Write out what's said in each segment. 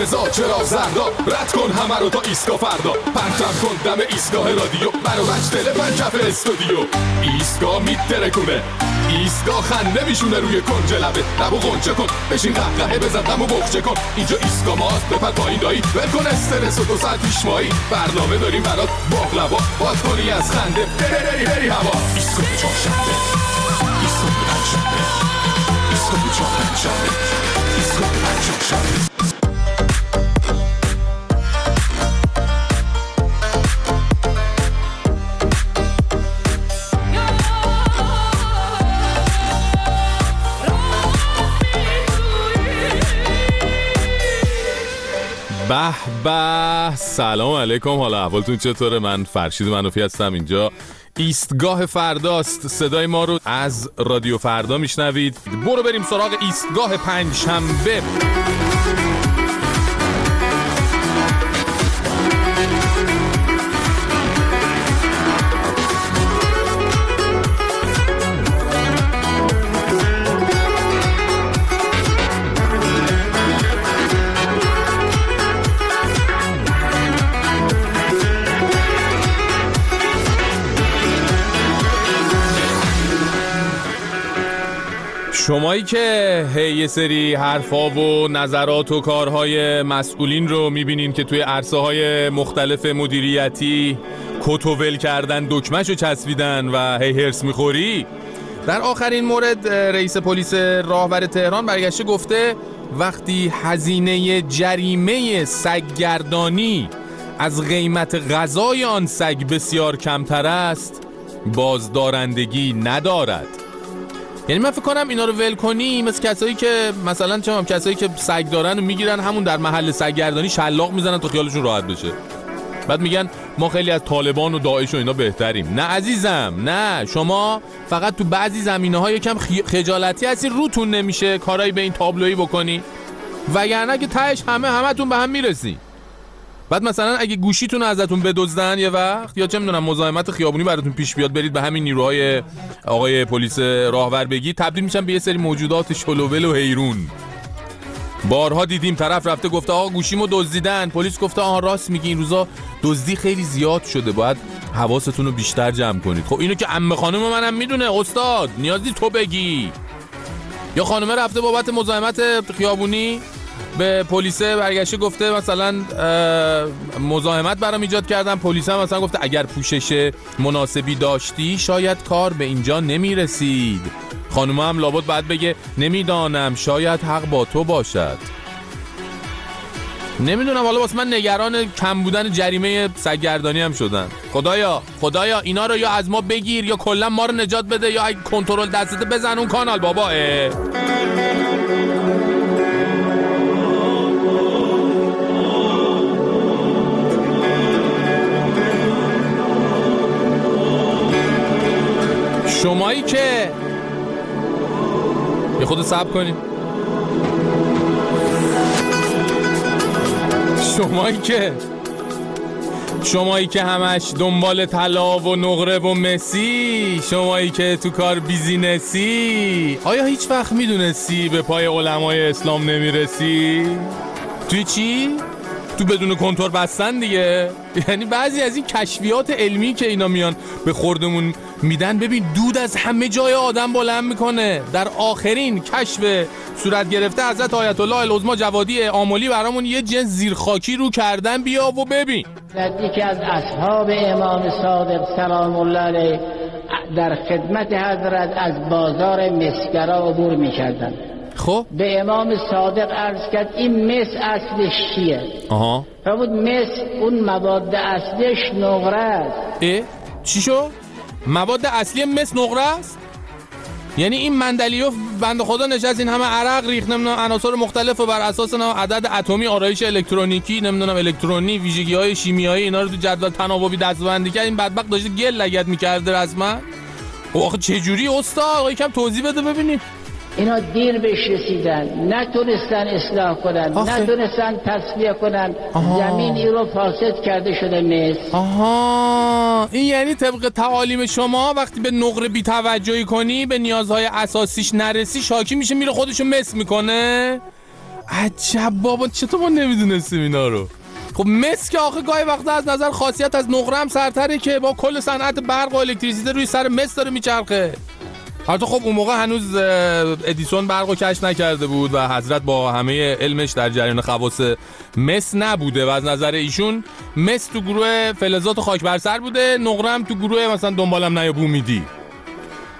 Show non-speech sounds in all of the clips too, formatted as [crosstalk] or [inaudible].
قرمزا چرا زردا؟ رد کن همه رو تا ایستگاه فردا. پرچم کن دم ایستگاه رادیو. برو بچ دل پنجف استودیو. ایستگاه میترکونه ایستگاه خنده میشونه روی کنج لبه. لبو غنچه کن. بشین قهقهه بزن غمو بخچه کن. اینجا ایستگاه ماست. بپر پایین دایی. ول کن استرس و دو ساعت پیش مایی. برنامه داریم برات باقلوا. باد کنی از خنده. بری بری بری هوا. ایستگاه چهارشنبه ایستگاه پنجشنبه ایستگاه چهارشنبه ایستگاه پنجشنبه به. سلام علیکم. حالا احوالتون چطوره؟ من فرشید منوفی هستم. اینجا ایستگاه فرداست. صدای ما رو از رادیو فردا میشنوید. برو بریم سراغ ایستگاه پنج شمایی که هی یه سری حرفا و نظرات و کارهای مسئولین رو می‌بینین که توی عرصه های مختلف مدیریتی کتوول کردن دکمش رو چسبیدن و هی هرس می‌خوری. در آخرین مورد رئیس پلیس راهور تهران برگشته گفته وقتی هزینه جریمه سگگردانی از قیمت غذای آن سگ بسیار کمتر است بازدارندگی ندارد. یعنی من فکر کنم اینا رو ول کنی مثل کسایی که مثلا چه کسایی که سگ دارن و می‌گیرن همون در محل سگگردانی شلاق می‌زنن تا خیالشون راحت بشه. بعد میگن ما خیلی از طالبان و داعش و اینا بهتریم. نه عزیزم نه. شما فقط تو بعضی زمینه ها یکم خجالتی هستی روتون نمیشه کارایی به این تابلویی بکنی. وگرنه که تهش همه همتون به هم می‌رسی. بعد مثلا اگه گوشیتون ازتون بدزدن یه وقت یا چه می‌دونم مزاحمت خیابونی براتون پیش بیاد برید به همین نیروهای آقای پلیس راهور بگی تبدیل میشن به یه سری موجودات شلوول و حیرون. بارها دیدیم طرف رفته گفته آقا گوشیمو دزدیدن. پلیس گفته آها راست میگی این روزا دزدی خیلی زیاد شده باید حواستون رو بیشتر جمع کنید. خب اینو که عمه خانم منم می‌دونه استاد نیازی تو بگی. یا خانمه رفته بابت مزاحمت خیابونی؟ به پلیس برگشته گفته مثلا مزاحمت برام ایجاد کردن. پلیس هم مثلا گفته اگر پوشش مناسبی داشتی شاید کار به اینجا نمی رسید خانم هم لابد بعد بگه نمی‌دانم شاید حق با تو باشد. نمی‌دونم حالا واسه من نگران کم بودن جریمه سگگردانی هم شدن. خدایا خدایا اینا رو یا از ما بگیر یا کلا ما رو نجات بده یا کنترل دستت بزن اون کانال بابا. شمایی که یه خود صبر کنید شمایی که شمایی که همش دنبال طلا و نقره و مسی شمایی که تو کار بیزینسی آیا هیچ وقت می‌دونستی به پای علمای اسلام نمی‌رسی؟ توی چی؟ تو بدون کنتور بستن دیگه. یعنی بعضی از این کشفیات علمی که اینا میان به خوردمون میدن ببین دود از همه جای آدم بلند می‌کنه. در آخرین کشف صورت گرفته حضرت آیت الله العظما جوادی آملی برامون یه جنس زیرخاکی رو کردن. بیا و ببین. یکی از اصحاب امام صادق سلام الله علیه در خدمت حضرت از بازار مسگرا عبور می‌کردن خب؟ به امام صادق عرض کرد این مس اصلش چیه؟ آها. فرمود مس اون مواد اصلش نقره است. اه؟ چی شو مواد اصلی مس نقره است؟ یعنی این مندلیوف بند خدا نشست این همه عرق ریخت نمی‌دونم عناصر مختلف و بر اساس عدد اتمی آرایش الکترونیکی نمی‌دونم الکترونی ویژگی های شیمیایی اینا رو تو جدول تناوبی دستبندی کرد. این بدبخت داشته گل لگد می‌کرده رسما. خب آخه چه جوری استاد یکم توضیح بده ببینیم. اینا دیر بهش رسیدن. نتونستن اصلاح کنن نتونستن تصفیه کنن. زمینی رو فاسد کرده شده مثل آها. این یعنی طبق تعالیم شما وقتی به نقره بی توجهی کنی به نیازهای اساسیش نرسی شاکی میشه میره خودشو مس می‌کنه. عجب بابا چطور ما نمی‌دونستیم اینا رو؟ خب مس که آخه گاهی وقتا از نظر خاصیت از نقره هم سرتره که با کل صنعت برق و الکتریسیته روی سر مس داره میچرخه. البته خب اون موقع هنوز ادیسون برق و نکرده بود و حضرت با همه علمش در جریان خواص مس نبوده و از نظر ایشون مس تو گروه فلزات خاک بر سر بوده نقرم تو گروه مثلا دنبالم نیا میدی.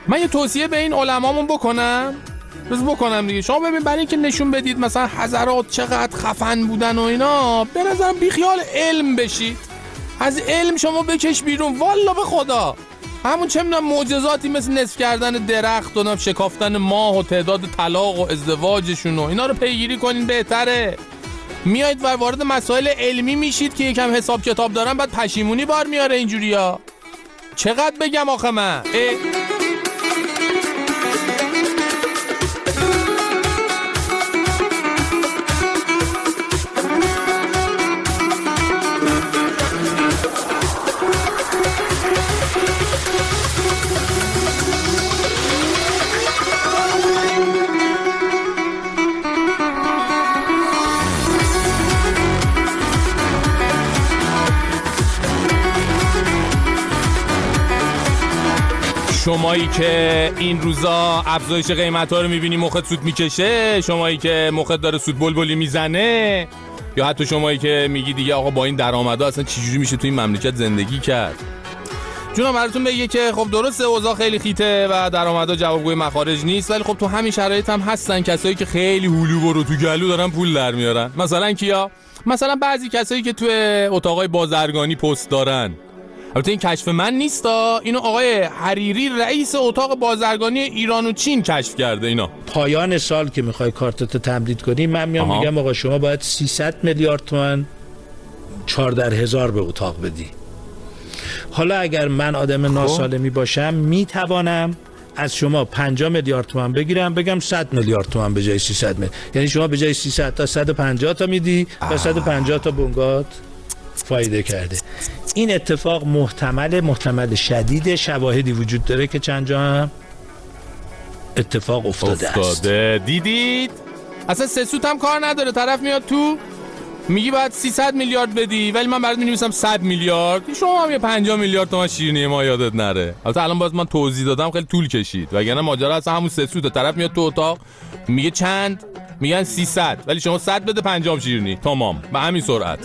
من یه توصیه به این علمامون بکنم. بس بکنم دیگه. شما ببین برای اینکه نشون بدید مثلا حضرات چقدر خفن بودن و اینا به نظرم بیخیال علم بشید. از علم شما بکش بیرون. والا به خدا. همون چه می‌دونم معجزاتی مثل نصف کردن درخت و شکافتن ماه و تعداد طلاق و ازدواجشون و اینا رو پیگیری کنین بهتره. میایید و وارد مسائل علمی میشید که یکم حساب کتاب دارن بعد پشیمونی بار میاره اینجوریا چقدر بگم آخه من؟ شمایی که این روزا افزایش قیمت ها رو می‌بینی مخت سود می‌کشه. شمایی که مخت داره سود بلبلی می‌زنه. یا حتی شمایی که میگی دیگه آقا با این درآمدا اصلا چجوری میشه تو این مملکت زندگی کرد؟ جونم براتون بگه که خب درسته اوضاع خیلی خیته و درآمدا جوابگوی مخارج نیست. ولی خب تو همین شرایط هم هستن کسایی که خیلی هلو برو تو گلو دارن پول در میارن. مثلا کیا؟ مثلا بعضی کسایی که تو اتاقای بازرگانی پست دارن. البته این کشف من نیستا. اینو آقای حریری رئیس اتاق بازرگانی ایران و چین کشف کرده اینا. پایان سال که می‌خوای کارتتو تمدید کنی من میام میگم آقا شما باید 300 میلیارد تومن 14 هزار به اتاق بدی. حالا اگر من آدم خب. ناسالمی باشم می‌توانم از شما 50 میلیارد تومن بگیرم بگم 100 میلیارد تومن به جای 300 میلیارد. یعنی شما به جای 300 تا 150 تا میدی و 150 تا بونگات فایده کرده. این اتفاق محتمل محتمل شدید شواهدی وجود داره که چند جا هم اتفاق افتاده, افتاده. است دیدید؟ اصلا سه سوت هم کار نداره. طرف میاد تو میگی باید 300 میلیارد بدی ولی من برات می‌نویسم 100 میلیارد. شما هم یه 50 میلیارد تومن شیرینی ما یادت نره. البته الان باز من توضیح دادم خیلی طول کشید. وگرنه ماجرا اصلا همون سه سوت طرف میاد تو اتاق میگه چند؟ میگن 300 ولی شما 100 بده 50 شیرینی. تمام. به همین سرعت.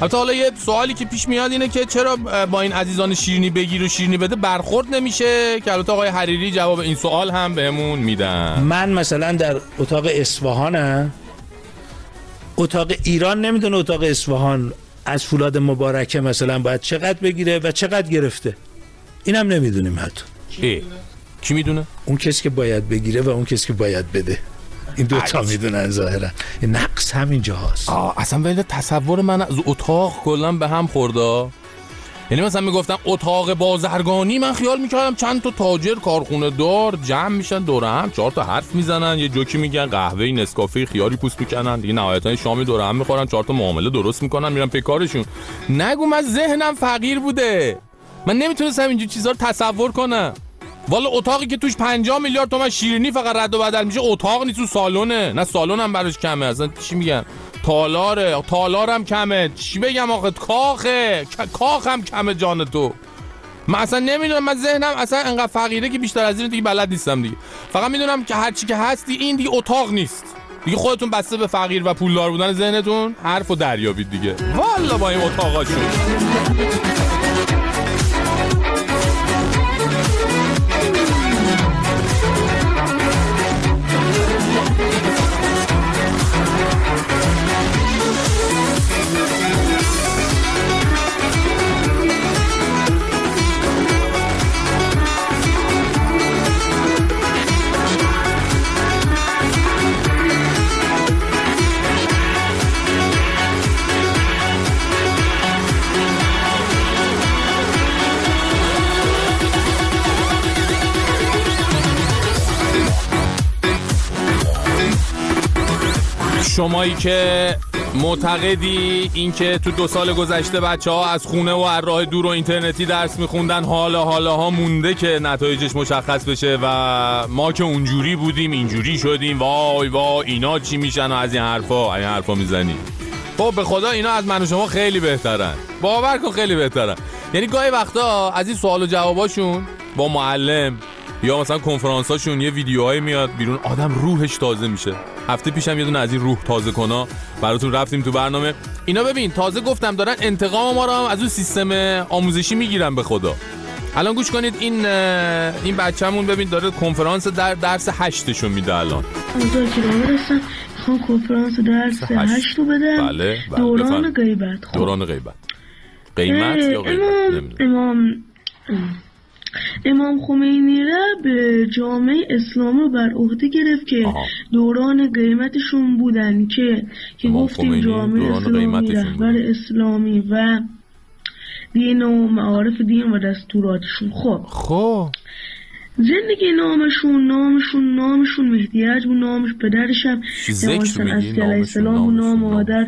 البته حالا یه سوالی که پیش میاد اینه که چرا با این عزیزان شیرینی بگیر و شیرینی بده برخورد نمیشه؟ که البته آقای حریری جواب این سوال هم بهمون میدن. من مثلا در اتاق اصفهانم اتاق ایران نمی‌دونه اتاق اصفهان از فولاد مبارکه مثلا باید چقدر بگیره و چقدر گرفته. اینم نمی‌دونیم حتی. کی؟ می‌دونه؟ اون کسی که باید بگیره و اون کسی که باید بده. این دو تا می‌دونن ظاهرا. نقص همین جاست آه اصلا ولی تصور من از اتاق کلا به هم خورده. یعنی مثلا می‌گفتم اتاق بازرگانی من خیال می‌کردم چند تا تاجر کارخونه دار جمع میشن دور هم چهار تا حرف می‌زنن یه جوکی میگن قهوه نسکافه خیاری پوست می‌کنن دیگه نهایتا شامی دور هم می‌خورن چهار تا معامله درست می‌کنن میرن پیکارشون نگو من ذهنم فقیر بوده. من نمی‌تونستم اینجور چیزا رو تصور کنم. والا اتاقی که توش 50 میلیارد تومن شیرینی فقط رد و بدل میشه اتاق نیست تو سالونه. نه سالن هم براش کمه اصلا چی میگن؟ تالاره. تالارم کمه. چی بگم آخه؟ کاخه. کاخم کمه جان تو. من اصلا نمی‌دونم. من ذهنم اصلا انقدر فقیره که بیشتر از این دیگه بلد نیستم دیگه. فقط می‌دونم که هرچی که هستی این دیگه اتاق نیست. دیگه خودتون بسته به فقیر و پولدار بودن ذهنتون. حرف و دریابید دیگه. والا با این اتاقاشون. شمایی که معتقدی اینکه تو دو سال گذشته بچه ها از خونه و از راه دور و اینترنتی درس میخوندن حالا حالا ها مونده که نتایجش مشخص بشه و ما که اونجوری بودیم اینجوری شدیم وای وای اینا چی میشن و از این حرفا این حرفا می‌زنی. خب به خدا اینا از من و شما خیلی بهترن. باور کن خیلی بهترن. یعنی گاهی وقتا از این سوال و جواباشون با معلم یا مثلا کنفرانساشون یه ویدیوهایی میاد بیرون آدم روحش تازه میشه. هفته پیشم یه دونه از این روح تازه کنا براتون رفتیم تو برنامه. اینا ببین تازه گفتم دارن انتقام ما رو هم از اون سیستم آموزشی می‌گیرن به خدا. الان گوش کنید این این بچه‌مون ببین داره کنفرانس در درس هشتشو میده الان. می‌خوام کنفرانس درس هشت. رو بدم بله, بله. دوران غیبت خب. دوران غیبت. قیمت یا غیبت؟ امام امام خمینی را به جامعه اسلام رو بر عهده گرفت که دوران قیمتشون بودن که که گفتیم جامعه اسلامی رهبر اسلامی و دین و معارف دین و دستوراتشون. خب. خب. زندگی نامشون نامشون نامشون مهدیج بود نامش پدرش هم ذکر میگی؟ السلام و نام مادر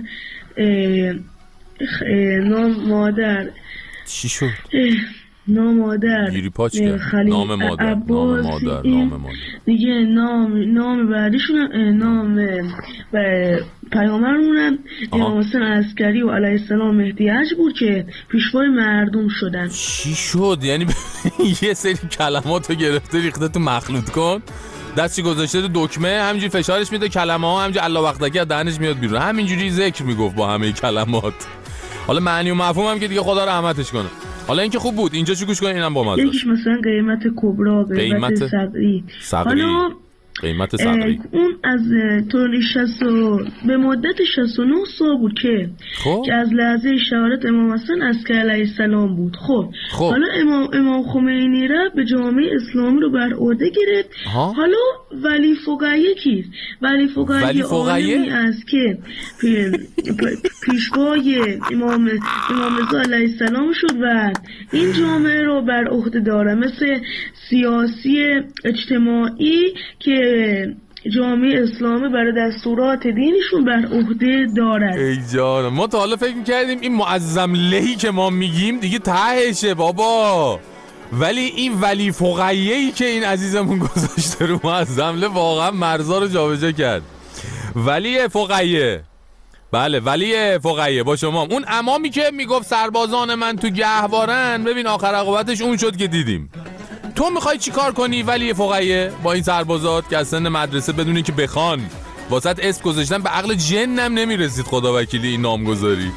نام مادر. چی شد؟ نام مادر گیری پاچ نام مادر نام مادر نام مادر. دیگه نام نام بعدیشون نام پیامبرمونم امام حسین عسکری و علیه السلام مهدی بود که پیشوای مردم شدن. چی شد؟ یعنی [laughs] یه سری کلمات رو گرفته ریخته تو مخلوط کن. دستی گذاشته؟ تو دکمه. همینجوری فشارش میده. کلمه ها همینجوری الله وقتکی از دهنش میاد بیرون. همینجوری ذکر می‌گفت با همه کلمات. حالا معنی و مفهوم هم که دیگه خدا رحمتش کنه. حالا اینکه خوب بود. اینجا چی گوش کنین؟ اینم با مزه یکیش مثلا قیمت کبرا قیمت, قیمت صدری حالا قیمت صدری. اون از طول 60 به مدت 69 سال بود که خب. که از لحظه شهادت امام حسن از علیه السلام بود. خب. خب. حالا امام امام خمینی را به جامعه اسلامی رو بر عهده گرفت. حالا ولی فقیه کیست ولی فقیه عالمی است که پیشوای امام امام علیه السلام شد و این جامعه رو بر عهده داره. مثل سیاسی اجتماعی که جامعه اسلامی برای دستورات دینشون بر عهده دارد. ای جان ما تا حالا فکر می‌کردیم این معظم لهی که ما میگیم دیگه تهشه بابا. ولی این ولی فقیه ای که این عزیزمون [laughs] گذاشته رو معظم له واقعا مرزا رو جابجا کرد. ولی فقیه. بله ولی فقیه. با شما. اون امامی که می‌گفت سربازان من تو گهوارن ببین آخر عقوبتش اون شد که دیدیم. تو می‌خوای چیکار کنی ولی فقیه با این سربازات که از سن مدرسه بدونی که بخوان واسط اسم گذاشتن به عقل جنم نمی‌رسید خدا وکیلی این نامگذاری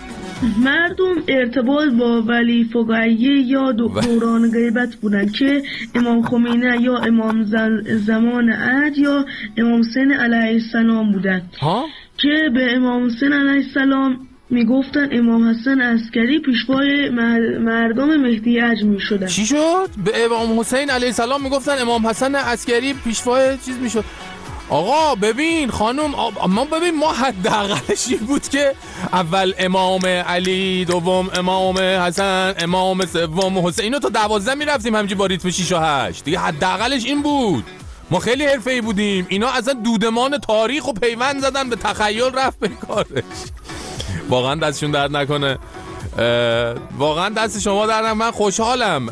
مردم ارتباط با ولی فقیه یا دوران غیبت بودن که امام خمینه یا امام زمان عد یا امام سن علیه السلام بودن ها؟ که به امام حسین علیه السلام می‌گفتن امام حسن عسکری پیشوای مردم مهدی می شدن. چی شد؟ به امام حسین علیه السلام می‌گفتن امام حسن عسکری پیشوای چیز می‌شد. آقا ببین خانم ما ببین ما حداقلش این بود که اول امام علی دوم امام حسن امام سوم حسین. اینو تا دوازده می‌رفتیم همجی با ریتم 6 و 8 دیگه حداقلش این بود. ما خیلی حرفه‌ای بودیم. اینا اصلا دودمان تاریخ و پیوند زدن به تخیل رفت به کارش. واقعا دستشون درد نکنه. واقعا دست شما در من خوشحالم.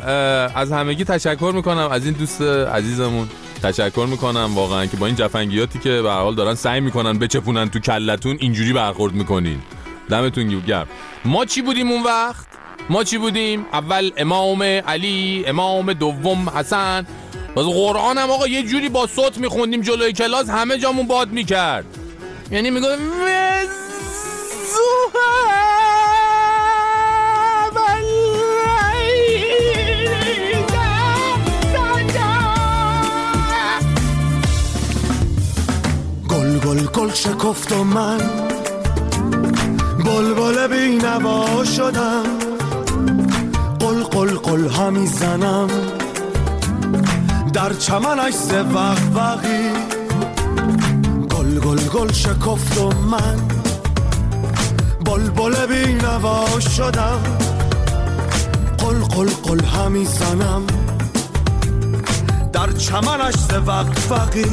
از همگی تشکر می‌کنم. از این دوست عزیزمون تشکر می‌کنم. واقعا که با این جفنگیاتی که به حال دارن سعی می‌کنن بچپونن تو کلتون اینجوری برخورد می‌کنین. دمتون گرم. ما چی بودیم اون وقت؟ ما چی بودیم؟ اول امام علی امام دوم حسن. باز قرآن هم آقا یه جوری با صوت میخوندیم جلوی کلاس همه جامون باد می‌کرد. یعنی گل شکفت و من بلبل بی نوا شدم. قل قل قل همی زنم. در چمنش وقت وقی. گل گل گل شکفت و من بلبل بی نوا شدم. قل قل قل همی زنم. در چمنش وقت فقی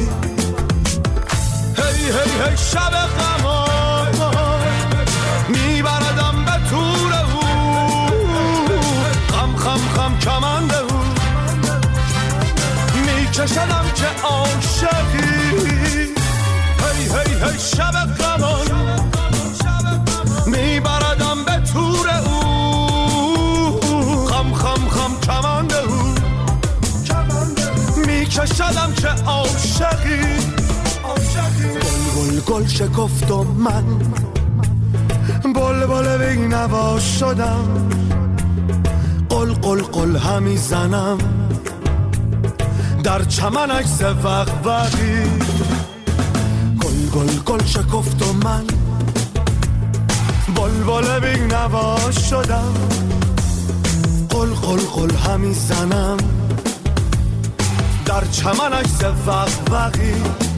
هی هی هی شب قمار گل شکفت و من بل بی نوا شدم. قل قل قل همی زنم. در چمنش وق وقی گل گل گل شکفت و من بل بی نوا شدم. قل قل قل همی زنم. در چمنش وق وقی دم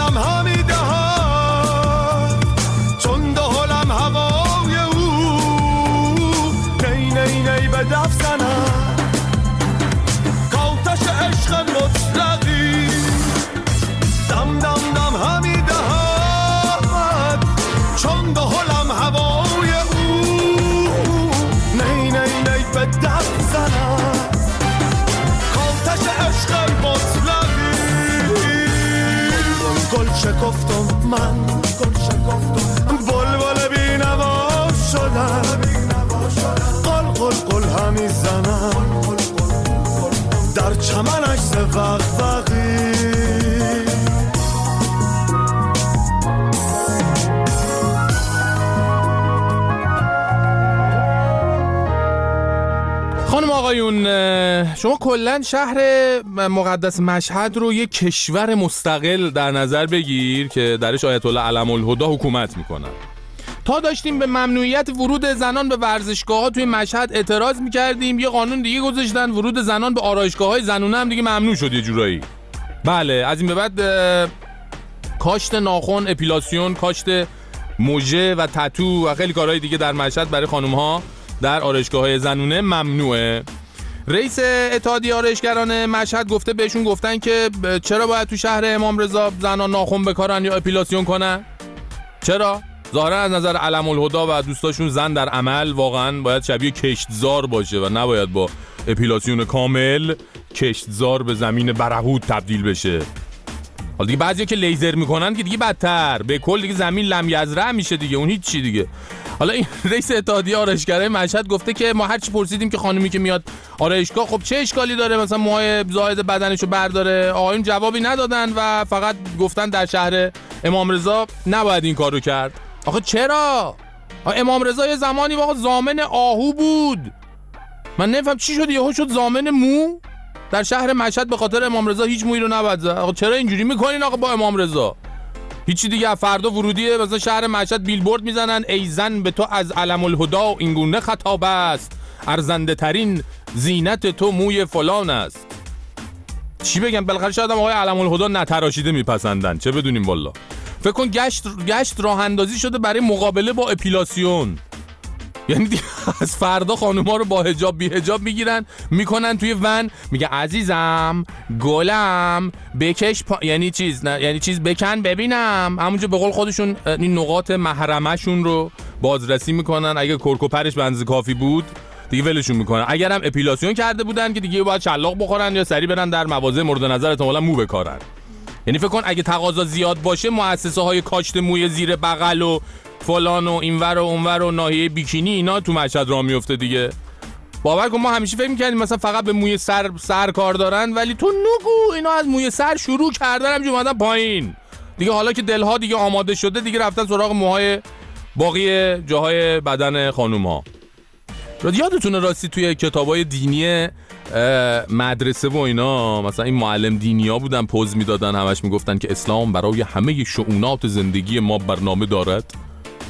دم همی دهد. چون دهلم هوای او نی نی نی به دف زنم کاتش عشق مطلقی شکفتم من گل شکفتم. بل بل بی نوا شدم. قل قل قل همی زنم. در چمنش وق وقی خانم آقایون شما کلا شهر مقدس مشهد رو یک کشور مستقل در نظر بگیر که درش آیت الله علم الهدا حکومت می‌کنن. تا داشتیم به ممنوعیت ورود زنان به ورزشگاه ها توی مشهد اعتراض می‌کردیم یه قانون دیگه گذاشتن ورود زنان به آرایشگاه های زنونه هم دیگه ممنوع شد یه جورایی. بله از این به بعد کاشت ناخن اپیلاسیون کاشت موژه و تتو و خیلی کارهای دیگه در مشهد برای خانم ها در آرایشگاه های زنونه ممنوعه. رئیس اتحادیه آرایشگران مشهد گفته بهشون گفتن که چرا باید تو شهر امام رضا زنان ناخن بکارن یا اپیلاسیون کنن؟ چرا؟ ظاهرا از نظر علم الهدا و دوستاشون زن در عمل واقعا باید شبیه کشتزار باشه و نباید با اپیلاسیون کامل کشتزار به زمین برهود تبدیل بشه. حالا دیگه بعضیا که لیزر می‌کنن که دیگه بدتر. به کل دیگه زمین لمیزرع میشه دیگه. اون هیچ چی دیگه. حالا این [laughs] رئیس اتحادیه آرایشگرای مشهد گفته که ما هرچی پرسیدیم که خانومی که میاد آرایشگاه خب چه اشکالی داره؟ مثلا موهای زائد بدنشو برداره. آقایون جوابی ندادن و فقط گفتن در شهر امام رضا نباید این کارو کرد. آخه چرا؟ امام رضا یه زمانی واقعا زامن آهو بود. من نفهم چی شد؟ یهو شد زامن مو؟ در شهر مشهد به خاطر امام رضا هیچ مویی رو نباید آقا چرا اینجوری می‌کنین آقا با امام رضا؟ هیچی دیگه فردا ورودیه. مثلا شهر مشهد بیلبورد می‌زنن. ای زن به تو از علم الهدا اینگونه خطاب است. ارزنده ترین زینت تو موی فلان است. چی بگم؟ بالاخره شاید آقای علم الهدا نتراشیده میپسندن. چه بدونیم والا فکر کن گشت گشت راه اندازی شده برای مقابله با اپیلاسیون. یعنی از فردا خانوما رو با حجاب بی حجاب می‌گیرن می‌کنن توی ون. میگه عزیزم گلم بکش پا... یعنی چیز نه یعنی چیز بکن ببینم. همونجا به قول خودشون این نقاط محرمشون رو بازرسی می‌کنن. اگه کرکوپرش بنز کافی بود دیگه ولشون می‌کنن. اگر هم اپیلاسیون کرده بودن که دیگه باید شلاق بخورن یا سری برن در مواضع مورد نظر احتمالاً مو بکارن یعنی فکر کن اگه تقاضا زیاد باشه مؤسسه های کاشت موی زیر بغل و فلان و اینور و اونور و ناحیه بیکینی اینا تو مشهد را میفته دیگه. باور کن ما همیشه فکر می‌کردیم مثلا فقط به موی سر سر کار دارن ولی تو نگو اینا از موی سر شروع کردن هم اومدن پایین. دیگه حالا که دلها دیگه آماده شده دیگه رفتن سراغ موهای باقی جاهای بدن خانوم ها یادتونه راستی توی کتابای دینی مدرسه و اینا؟ مثلا این معلم دینی ها بودن پوز می‌دادن همش می‌گفتن که اسلام برای همه شعونات زندگی ما برنامه دارد.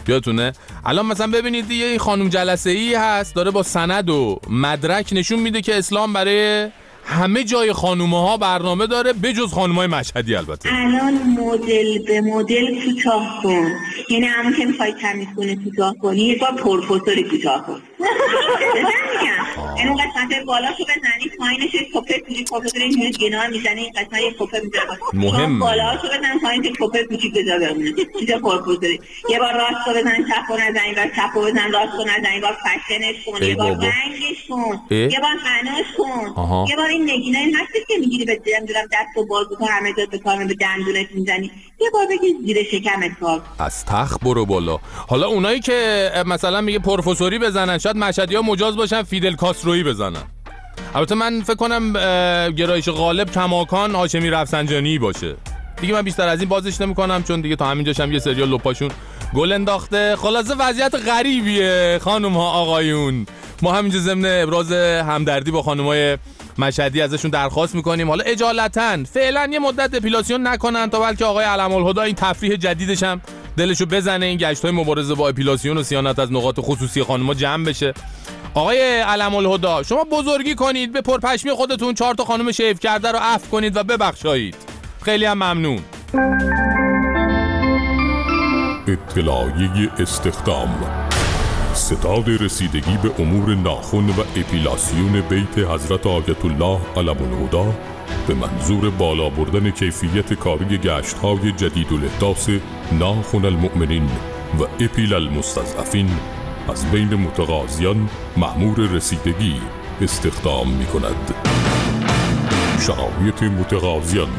یادتونه؟ الان مثلا ببینید یه خانم جلسه ای هست داره با سند و مدرک نشون میده که اسلام برای همه جای خانومه ها برنامه داره بجز خانوم های مشهدی البته. الان مدل به مدل کوتاه کن. یعنی همون که می‌خوای تمیز کنی کوتاه کنی یه بار پرپوتوری کوتاه کن. این قسمت بالاشو بزنی پایینش کپه کوچیک کپه اینجوری گنا می‌زنی این قسمت یه کپه می‌ذاره مهم. بالاشو بزن پایین کپه کوچیک بذار بمونه. چیز پرپوزری یه بار راست رو بزن چپ رو نزنی بار چپ رو بزن راست رو نزنی بار فشنش کن یه بار رنگش کن یه بار فناش کن. یه بار این نگینه این هستش که می‌گیری به دلم دارم دست و باز کن همه جا به کار به دندونت می‌زنی. یه بار بگی زیر شکمت کار از تخ برو بالا. حالا اونایی که مثلا میگه پروفسوری بزنن شاید مشهدی ها مجاز باشن فیدل کاسترویی بزنن. البته من فکر کنم گرایش غالب کماکان هاشمی رفسنجانی باشه. دیگه من بیشتر از این بازش نمی‌کنم چون دیگه تا همینجاشم یه سریال لپاشون گل انداخته. خلاصه وضعیت غریبیه خانم ها آقایون. ما همینجا ضمن ابراز همدردی با های مشهدی ازشون درخواست می‌کنیم. حالا اجالتا. فعلا یه مدت اپیلاسیون نکنن تا بلکه آقای علم الهدا این تفریح جدیدش هم دلشو بزنه. این گشت های مبارزه با اپیلاسیون و سیانت از نقاط خصوصی خانم‌ها جمع بشه. آقای علم الهدا شما بزرگی کنید. به پرپشمی خودتون چهار تا خانم شیف کرده رو عفو کنید و ببخشایید. خیلی هم ممنون. اطلاعیه استخدام. ستاد رسیدگی به امور ناخن و اپیلاسیون بیت حضرت آیت الله علم الهدا به منظور بالا بردن کیفیت کاری گشت های جدید الاحداث ناخن المؤمنین و اپیل المستضعفین از بین متقاضیان معمور رسیدگی استخدام می کند شرایط متقاضیان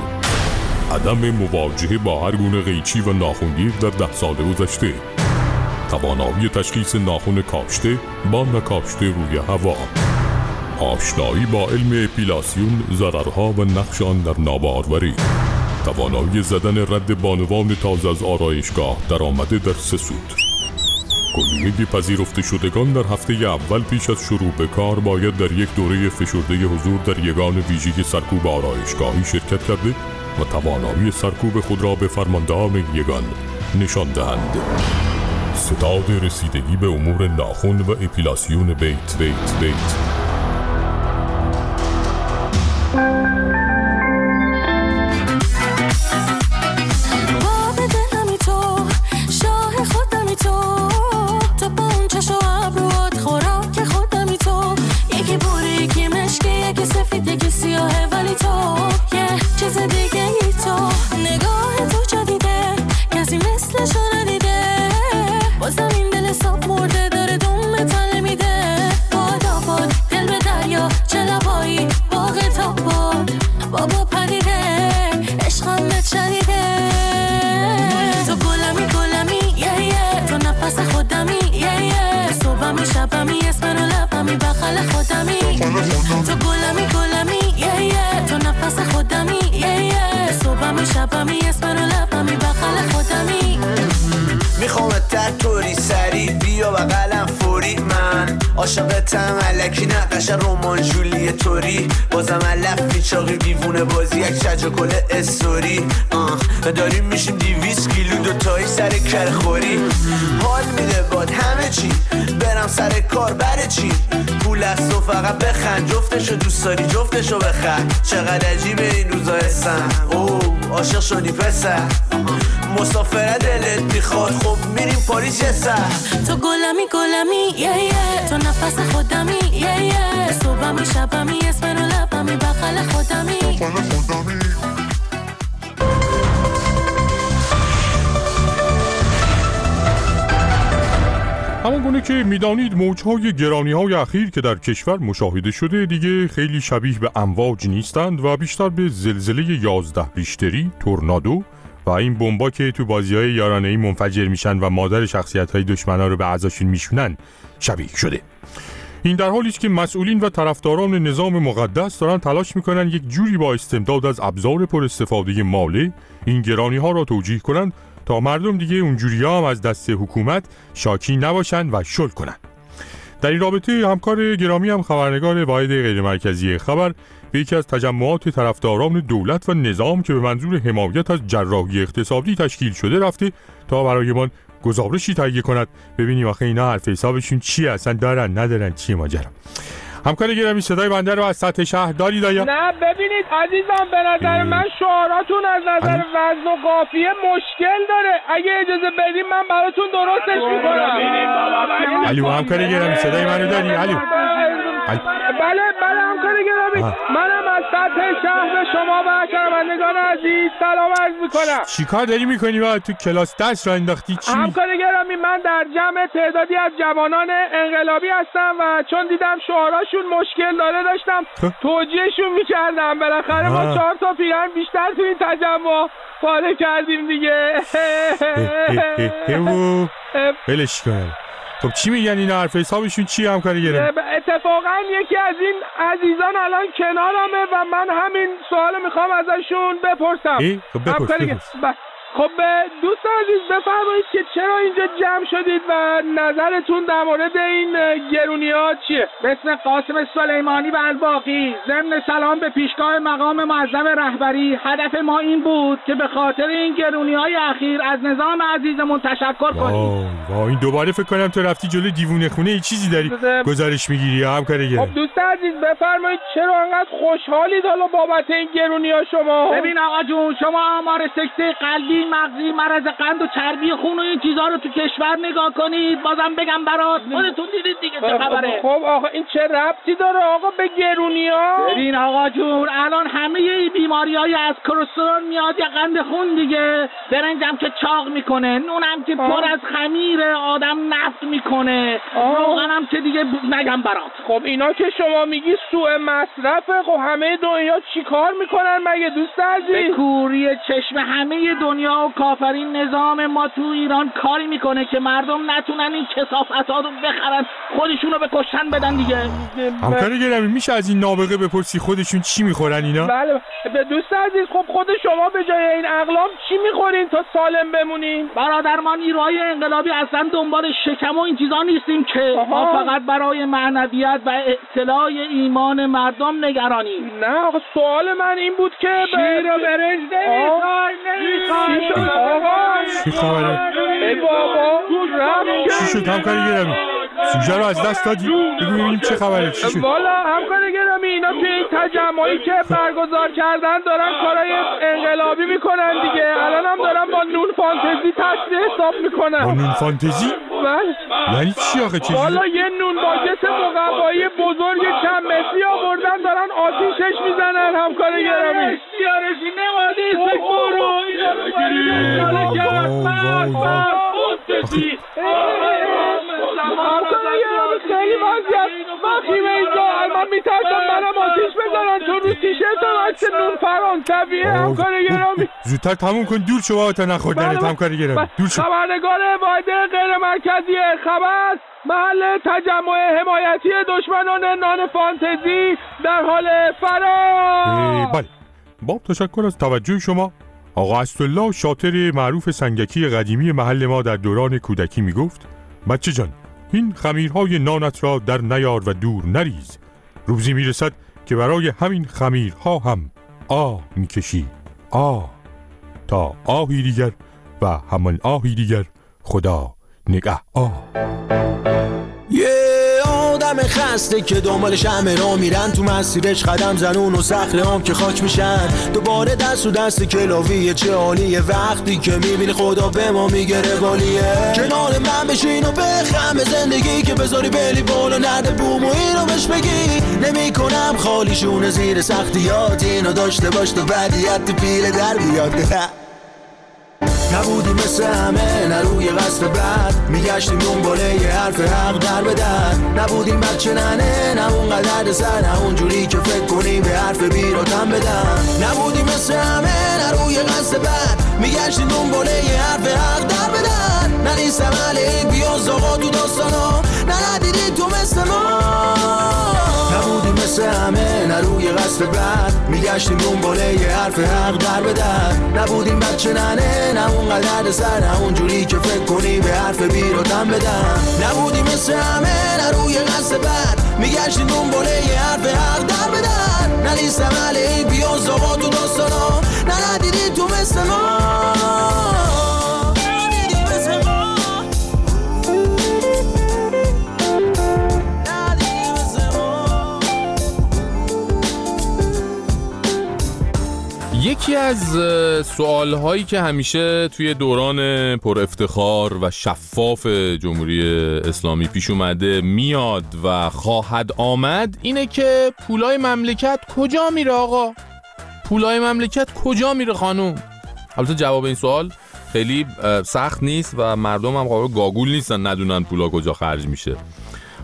عدم مواجهه با هر گونه قیچی و ناخونگیر در ده سال گذشته. توانایی تشخیص ناخون کاشته با نکاشته روی هوا. آشنایی با علم اپیلاسیون ضررها و نقش آن در ناباروری. توانایی زدن رد بانوان تازه از آرایشگاه در آمده در سه سود. کلیه پذیرفته شدگان در هفته اول پیش از شروع به کار باید در یک دوره فشرده حضور در یگان ویژه سرکوب آرایشگاهی شرکت کرده و توانایی سرکوب خود را به فرماندهان یگان نشان دهند. ستاد رسیدگی به امور ناخن و اپیلاسیون بیت بیت بیت. عاشقتم علکی نقش رومان جولی توری. بازم علف پیچاقی بیوونه بازی یک شج کل استوری. آه داریم میشیم دیویس کیلو دوتایی سر کرخوری حال میده باد همه چی برم سر کار بره چی؟ پول از تو فقط بخند جفتشو دوست داری جفتشو بخند چقدر عجیبه این روزا هستم اوه عاشق شدی پسر. مسافره دلت می‌خواد خب میریم پاریس یه سر. تو گلمی گلمی یه یه. تو نفس خودمی یه یه. صبحمی شبمی اسم رو لبمی بغل خودمی. همان گونه که می‌دانید موجهای گرانی های اخیر که در کشور مشاهده شده دیگه خیلی شبیه به امواج نیستند و بیشتر به زلزله یازده ریشتری، تورنادو و این بمبا که تو بازی های یارانه ای منفجر میشن و مادر شخصیت های دشمنا رو به عزاشون میشونن شبیه شده. این در حالی است که مسئولین و طرفداران نظام مقدس دارن تلاش می‌کنن یک جوری با استمداد از ابزار پر استفاده ماله این گرانی ها را توجیه کنند تا مردم دیگه اونجوری هم از دست حکومت شاکی نباشن و شل کنن. در این رابطه همکار گرامی هم خبرنگار واحد غیرمرکزی خبر به یکی از تجمعات طرفداران دولت و نظام که به منظور حمایت از جراحی اقتصادی تشکیل شده رفته تا برایمان گزارشی تهیه کند. ببینیم آخه اینا حرف حسابشون چی اصلا دارن ندارن چی ماجرا؟ همکار گرامی صدای بنده رو از سطح شهر دارید آیا نه ببینید عزیزم به نظر من شعاراتون از نظر وزن و قافیه مشکل داره. اگه اجازه بدیم من براتون درستش می‌کنم. علی همکار گرامی صدای منو داری؟ علی بله بله همکار گرامی. منم از سطح شهر به شما و شنوندگان عزیز سلام عرض می‌کنم. چیکار داری می‌کنی با تو کلاس درس را انداختی؟ چی؟ همکار گرامی من در جمع تعدادی از جوانان انقلابی هستم و چون دیدم شعاراشون مشکل داره داشتم خب. توجیهشون می‌کردم بالاخره ما چهار تا پیرن بیشتر تو این تجمع پاره کردیم دیگه بلش کنم خب چی میگن این حرف حسابشون چی همکاری گرفت اتفاقا یکی از این عزیزان الان کنارمه و من همین سوال می‌خوام ازشون بپرسم خب بپرس, خب دوست عزیز بفرمایید که چرا اینجا جمع شدید و نظرتون در مورد این گرونی ها چیه؟ بسم قاسم سلیمانی و الباقی ضمن سلام به پیشگاه مقام معظم رهبری. هدف ما این بود که به خاطر این گرونی های اخیر از نظام عزیزمون تشکر کنیم. وای این دوباره فکر کنم تو رفتی جلو دیوونه خونه ای چیزی داری گزارش می‌گیری همکار گرم خب دوست عزیز بفرمایید چرا انقدر خوشحالید حالا بابت این گرونی ها شما؟ ببین آقا جون شما آمار سکته قلبی مغزی مرض قند و چربی خون و این چیزها رو تو کشور نگاه کنید. بازم بگم برات. خودتون دیدید دیگه چه خبره. خب آقا این چه ربطی داره آقا به گرونی ها؟ ببین آقا جون الان همه ای بیماری های از کلسترول میاد یا قند خون دیگه. برنجم که چاق می‌کنه نونم که پر از خمیر آدم نفت می‌کنه. روغنم که دیگه نگم برات. خب اینا که شما میگی سوء مصرفه. خب همه دنیا چیکار می‌کنن مگه دوست عزیز؟ کوری چشم همه دنیا و کافرین نظام ما تو ایران کاری می‌کنه که مردم نتونن این کسافت ها رو بخرن. خودشونو به کشتن بدن دیگه. همکاری گرمی میشه از این نابغه بپرسی خودشون چی می‌خورن اینا؟ بله به دوست عزیز خب خود شما به جای این اقلام چی می‌خورین تا سالم بمونین؟ برادر ما نیروهای انقلابی اصلا دنبال شکم و این چیزا نیستیم که ما فقط برای معنویت و اطلاع ایمان مردم نگرانیم. نه سوال من این بود که شیر و برنج نمی‌خوای چی خبره؟ ای بابا چی شد همکار گرامی؟ سوژه رو از دست دادی؟ بگو ببینیم چه خبره چی شد؟ والا همکار گرامی اینا توی این تجمعی که برگزار کردن دارن کارای انقلابی می‌کنن دیگه الان هم دارن با نون فانتزی تسویه حساب می‌کنن با نون فانتزی؟ بله یعنی چی آخه چیزی؟ والا یه نون باگت مقوایی بزرگ چند متری آوردن دارن آتیشش می‌زنن همکار گرامی سیارشی نمادی برو خیلی وضعیت وخیمه اینجا من میترسم منم آتیش بزنن تو رو تیشرتم عکس نون فرانسویه همکار گرامی زودتر تموم کن دور شما تا نخوردنت همکار گرامی دور شو. خبرنگار واحد غیر مرکزی خبر محل تجمع حمایتی دشمنان نان فانتزی در حال فرار. بله. با تشکر از توجه شما. آقا اسدالله شاطر معروف سنگکی قدیمی محل ما در دوران کودکی می گفت بچه جان این خمیرهای نانت را در نیار و دور نریز. روزی می‌رسد که برای همین خمیرها هم آ می‌کشی. آ تا آهی دیگر و همان آهی دیگر خدا نگه آ آدم خسته که دنبال شمه را میرن. تو مسیرش قدم زنون و سخره هم که خاک میشن. دوباره دست و دست کلاویه چه حالیه وقتی که می‌بینی خدا به ما میگه روالیه کنار من بشین و بخم زندگی که بذاری بلی بالا. نده بوم و اینو بهش بگی. نمی‌کنم خالیشون زیر سختیات. اینو داشته باش تو بدیت پیل در بیاد. [laughs] نبودی مثل همه نه روی قصد بد. میگشتیم دنباله یه حرف حق در بدن نبودیم بچه ننه نه اون قدر سر نه اونجوری که فکر کنیم به حرف بیراتم بدن نبودیم مثل همه نه روی قصد بد. میگشتیم دنباله یه حرف حق در بدن نه نیستم علیک بیاز آقا تو داستانا. نه ندیدی تو مثل ما. مثل همه نه روی قصد بد میگشتیم دنباله یه حرف حق در بدن نبودیم بچه ننه نه اون قدر سر نه اونجوری که فکر کنی به حرف بیراتم بدن نبودیم مثل همه نه روی قصد بد میگشتیم دنباله یه حرف حق در بدن نه نیستم علی بیاز آقا تو داستانا. نه ندیدی تو مثل ما. یکی از سوال هایی که همیشه توی دوران پر افتخار و شفاف جمهوری اسلامی پیش اومده میاد و خواهد آمد اینه که پولای مملکت کجا میره آقا؟ پولای مملکت کجا میره خانوم؟ البته جواب این سوال خیلی سخت نیست و مردم هم قابل گاگول نیستن ندونن پولا کجا خرج میشه.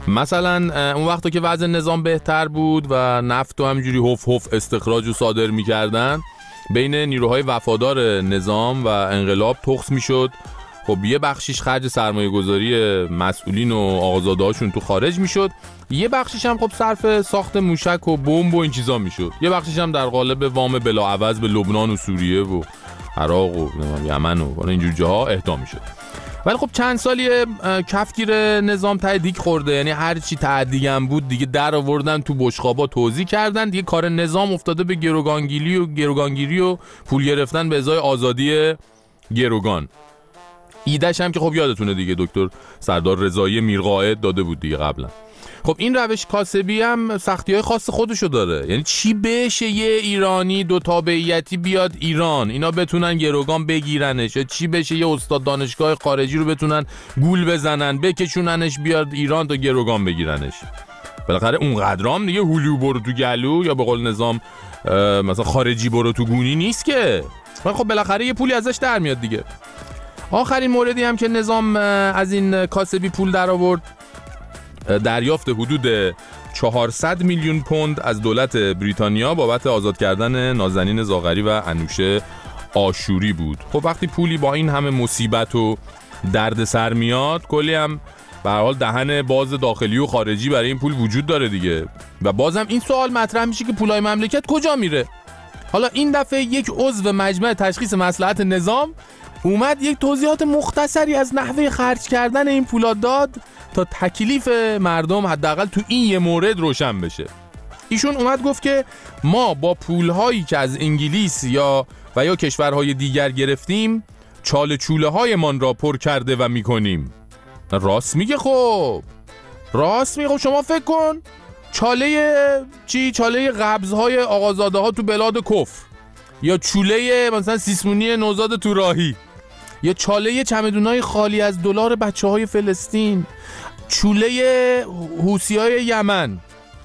مثلا اون وقتا که وضع نظام بهتر بود و نفت و همجوری هف هف استخراج و صادر می‌کردن بین نیروهای وفادار نظام و انقلاب تخص می‌شد. خب یه بخشیش خرج سرمایه گذاری مسئولین و آقازاده هاشون تو خارج می‌شد. یه بخشیش هم خب صرف ساخت موشک و بمب و این چیزا می‌شد. یه بخشیش هم در قالب وام بلاعوض به لبنان و سوریه و عراق و یمن و اینجور جاها اهدا می‌شد. ولی خب چند سالی کفگیر نظام ته خورده. یعنی هر چی تعدیگم بود دیگه در آوردن تو بشخابا توضیح کردن. دیگه کار نظام افتاده به گروگانگیری و گروگانگیری و پول گرفتن به ازای آزادی گروگان. ایدش هم که خب یادتونه دیگه دکتر سردار رضایی میرقائد داده بود دیگه قبلا. خب این روش کاسبی هم سختی های خاص خودشو داره. یعنی چی بشه یه ایرانی دو تابعیتی بیاد ایران؟ اینا بتونن گروگان بگیرنش. یا چی بشه یه استاد دانشگاه خارجی رو بتونن گول بزنن بکشوننش بیاد ایران تا گروگان بگیرنش؟ بالاخره اون قدرام دیگه هلو برو تو گلو یا به قول نظام مثلا خارجی برو تو گونی نیست که. خب بالاخره یه پولی ازش در میاد دیگه. آخرین موردی هم که نظام از این کاسبی پول در آورد دریافت حدود 400 میلیون پوند از دولت بریتانیا بابت آزاد کردن نازنین زاغری و انوشه آشوری بود. خب وقتی پولی با این همه مصیبت و درد سر میاد کلی هم به حال دهن باز داخلی و خارجی برای این پول وجود داره دیگه. و بازم این سوال مطرح میشه که پولای مملکت کجا میره؟ حالا این دفعه یک عضو مجمع تشخیص مسلحت نظام اومد یک توضیحات مختصری از نحوه خرج کردن این پولا داد تا تکلیف مردم حداقل تو این یه مورد روشن بشه. ایشون اومد گفت که ما با پولهایی که از انگلیس یا و یا کشورهای دیگر گرفتیم چاله چوله های من را پر کرده و می‌کنیم. راست میگه خب. راست میگه خب شما فکر کن. چاله چی؟ چاله قبض های آقازاده ها تو بلاد کفر. یا چوله مثلا سیسمونی نوزاد تو راهی یا چاله چمدونای خالی از دلار بچه های فلسطین چوله حوسی های یمن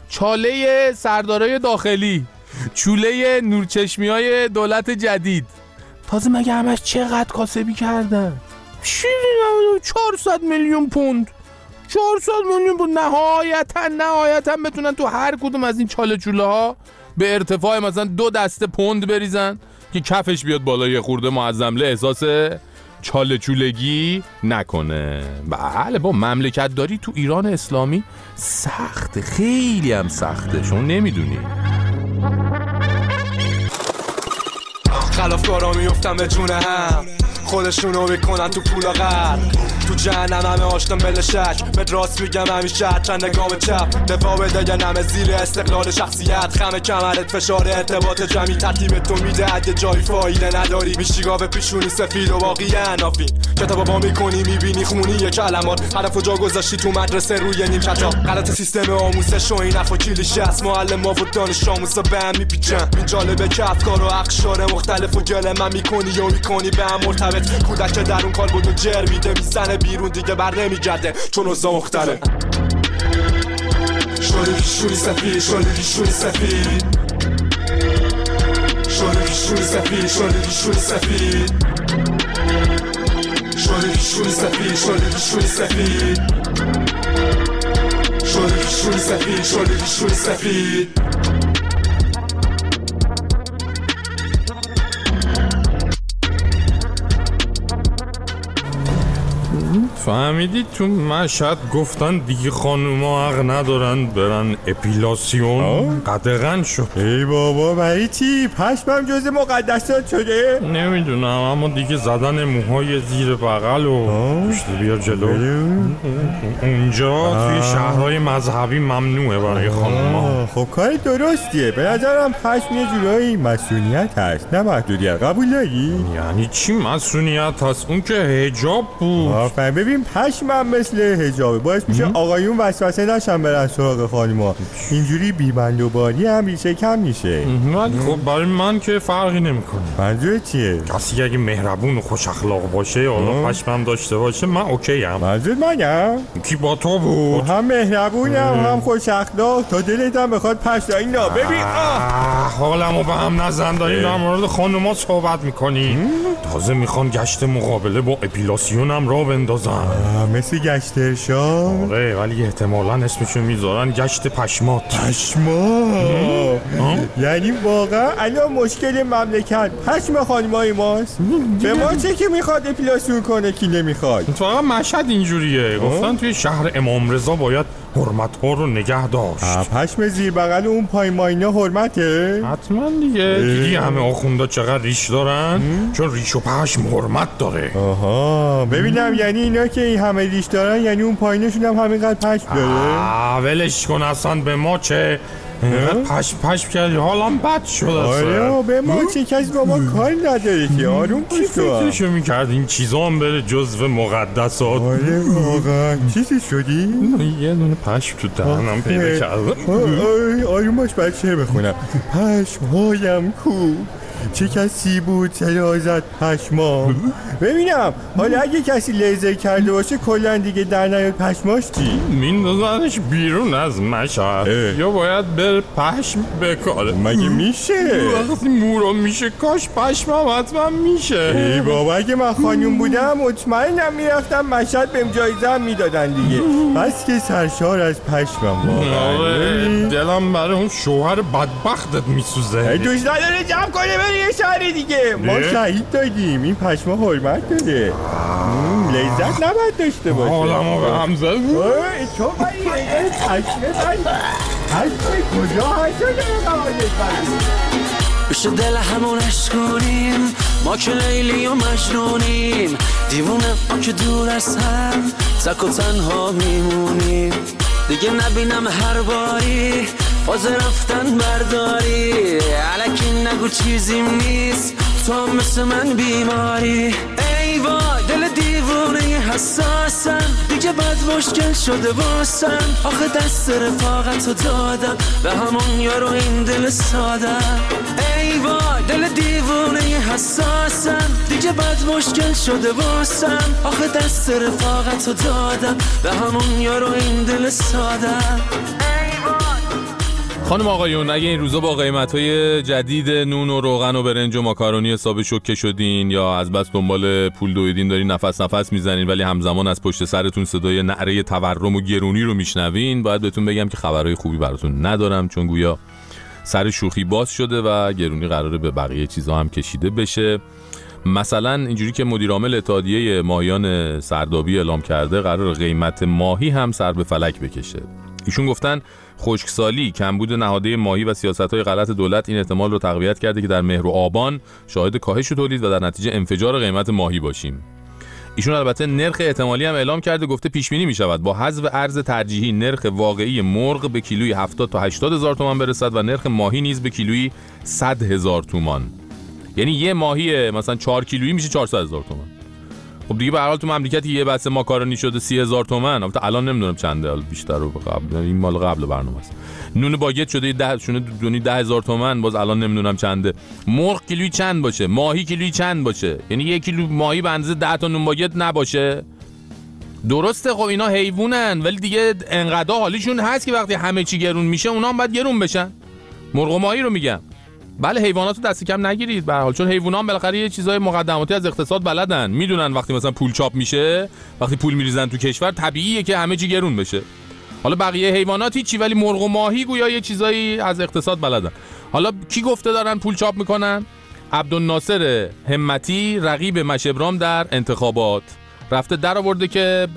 چاله سردارای داخلی چوله نورچشمی های دولت جدید. تازه مگه همش چقدر کاسبی کردن؟ 400 میلیون پوند. 400 میلیون پوند. نهایتا نهایتا بتونن تو هر کدوم از این چاله چوله ها به ارتفاع مثلا دو دسته پوند بریزن که کفش بیاد بالای خورده معظمله احساس چاله چولگی نکنه. بله با مملکت داری تو ایران اسلامی سخته خیلی هم سخته. شما نمی‌دونی. خلافکارا میفتم به جونه هم. خودشونو می‌کنن تو پولا غرق. تو جهنم همه آشنا مل شک. به راست میگم همیشه چند نگام چپ. دفاع بده نمه زیر استقلال شخصیت. خم کمرت فشار ارتباط جمعی ترتیب تو میده. اگه جای فایده نداری میشی گاوه پیشونی سفید و باقی انافی. کتاب با می‌کنی؟ می‌بینی خونی یه کلمات. حرف جا گذاشتی تو مدرسه روی نیم کتاب غلط سیستم آموزش و این و کلیش هست معلم و دانش آموز به هم میپیچن. این جالبه که افکار و اقشار مختلف و گله من می‌کنی یا می‌کنی به هم کودک در اون کار بود جر میده. می‌زنه بیرون دیگه بر نمیگرده. چون اوزا مختره شوری شوری سفید شوری شوری سفید شوری شوری سفید شوری شوری سفید شوری شوری سفید شوری شوری سفید شوری شوری سفید شوری شوری سفید فهمیدید تو مشهد گفتن دیگه خانوما حق ندارن برن اپیلاسیون؟ قدغن شد. ای بابا برای چی؟ پشمم جز مقدسات شده. نمی‌دونم اما دیگه زدن موهای زیر بغل و پشت بیار جلو. اونجا توی شهرهای مذهبی ممنوعه برای خانوما. خب کار درستیه. به نظرم پشم یه جورایی مسئولیت هست نه محدودیت. قبول داری؟ یعنی چی مسئولیت هست؟ اون که هجاب بود. ببین پشمم مثل هجابه باعث میشه آقایون وسوسه نشن برن سراغ خانما اینجوری بیبند و باری هم ریشه کم میشه. خب برای من که فرقی نمی‌کنه. منظور چیه؟ کسی اگه مهربون و خوش اخلاق باشه یا پشمم داشته باشه من اوکی ام منظور منم. کی با تو بود؟ هم مهربونم هم خوش اخلاق. تا دلتم بخواد پشت اینا ببین حالمو به هم نزن. داریم در مورد خانوما صحبت می‌کنی تازه می‌خوان گشت مقابله با اپیلاسیونم را بندازن. مثل گشت ارشاد. آره ولی احتمالا اسمشو می‌ذارن گشت پشمات. پشما یعنی واقعا الان مشکل مملکت. پشم خانمای ماست. به ما چه که می‌خواد اپیلاسیون کنه کی نمی‌خواد؟ فقط مشهد اینجوریه. گفتن توی شهر امام رضا باید حرمت ها رو نگه داشت. پشم زیر بغل اون پای ماینا حرمته؟ حتما دیگه. دیدی همه آخوندا چقدر ریش دارن؟ چون ریش و پشم حرمت داره. آها. ببینم یعنی اینا که این همه ریش دارن یعنی اون پایینشون هم همینقدر پشم داره؟ ولش کن اصلا به ما چه پشم پشم کردی حالم بد شد آره به ما چه کسی با ما کار نداره که آروم باش تو فکرشو می‌کرد این چیزا هم بره جزو مقدسات آره واقعا چیزی شدی؟ یه دونه پشم تو دهنم پیدا کردم آروم باش بچه بخونم پشم هایم کو چه کسی بود صدا زد پشما ببینم حالا اگه کسی لیزر کرده باشه کلا دیگه در نیاد پشماش چی؟ میندازنش بیرون از مشهد. یا باید بر پشم بکاره. مگه میشه؟ وقتی مورا میشه کاش پشمم حتما میشه. ای بابا اگه من خانوم بودم مطمئنم می‌رفتم مشهد بهم جایزه هم می‌دادن دیگه. بس که سرشار از پشمم واقعا. دلم برای اون شوهر بدبختت میسوزه. دوست نداره جمع کنه بری یه شهری دیگه. ما شهید دادیم. این پشما حرمت داره. لذت نباید داشته باشه حالمو به هم زد تو باید پشمه پشمه کجا بشه دل همونش کنیم. ما که لیلی و مجنونیم. دیوونه ما که دور از هم تک و تنها میمونیم. دیگه نبینم هر باری فاز رفتن برداری. علکی نگو چیزیم نیست. تو مثل من بیماری. ای وای دل دیوونه حساسم. دیگه بد مشکل شده باسم. آخه دست رفاقت رو دادم. به همون یارو این دل سادم. ای وای دل دیوونه حساسم. دیگه بد مشکل شده باسم. آخه دست رفاقت رو دادم. به همون یارو این دل سادم. خانم آقایون اگه این روزا با قیمت های جدید نون و روغن و برنج و ماکارونی حساب شوکه شدین یا از بس دنبال پول دویدین دارین نفس نفس می‌زنین ولی همزمان از پشت سرتون صدای نعره تورم و گرونی رو میشنوین باید بهتون بگم که خبرهای خوبی براتون ندارم چون گویا سر شوخی باز شده و گرونی قراره به بقیه چیزا هم کشیده بشه. مثلا اینجوری که مدیرعامل اتحادیه ماهیان سردابی اعلام کرده قرار قیمت ماهی هم سر به فلک بکشه. ایشون گفتن خشکسالی کمبود نهاده ماهی و سیاست های غلط دولت این احتمال رو تقویت کرده که در مهر و آبان شاهد کاهش تولید و در نتیجه انفجار قیمت ماهی باشیم. ایشون البته نرخ احتمالی هم اعلام کرده گفته پیش بینی می شود با حذف ارز ترجیحی نرخ واقعی مرغ به کیلوی 70 تا 80 هزار تومان برسد و نرخ ماهی نیز به کیلویی 100 هزار تومان. یعنی یه ماهی مثلا 4 کیلویی میشه 400 هزار تومان. خب دیگه به هر حال تو مملکت یه بسته ماکارونی شده سی هزار تومن. البته الان نمی‌دونم چنده بیشتر رو قبل. این مال قبل برنامه است. نون باگت شده ده شونه دونی ده هزار تومن. باز الان نمی‌دونم چنده. مرغ کیلویی چند باشه؟ ماهی کیلویی چند باشه؟ یعنی یک کیلو ماهی به اندازه 10 تا نون باگت نباشه. درسته خب اینا حیوانن. ولی دیگه انقدر حالیشون هست که وقتی همه چی گرون میشه اونا هم باید گرون بشن. مرغ و ماهی رو میگم. بله حیوانات رو دست کم نگیرید. به حال چون حیوانات بالاخره یه چیزای مقدماتی از اقتصاد بلدن. می‌دونن وقتی مثلا پول چاپ میشه وقتی پول میریزن تو کشور طبیعیه که همه چی گرون بشه. حالا بقیه حیوانات چی ولی مرغ و ماهی گویا یه چیزایی از اقتصاد بلدن. حالا کی گفته دارن پول چاپ می‌کنن؟ عبدالناصر همتی رقیب مشبرام در انتخابات. رفته در آورده که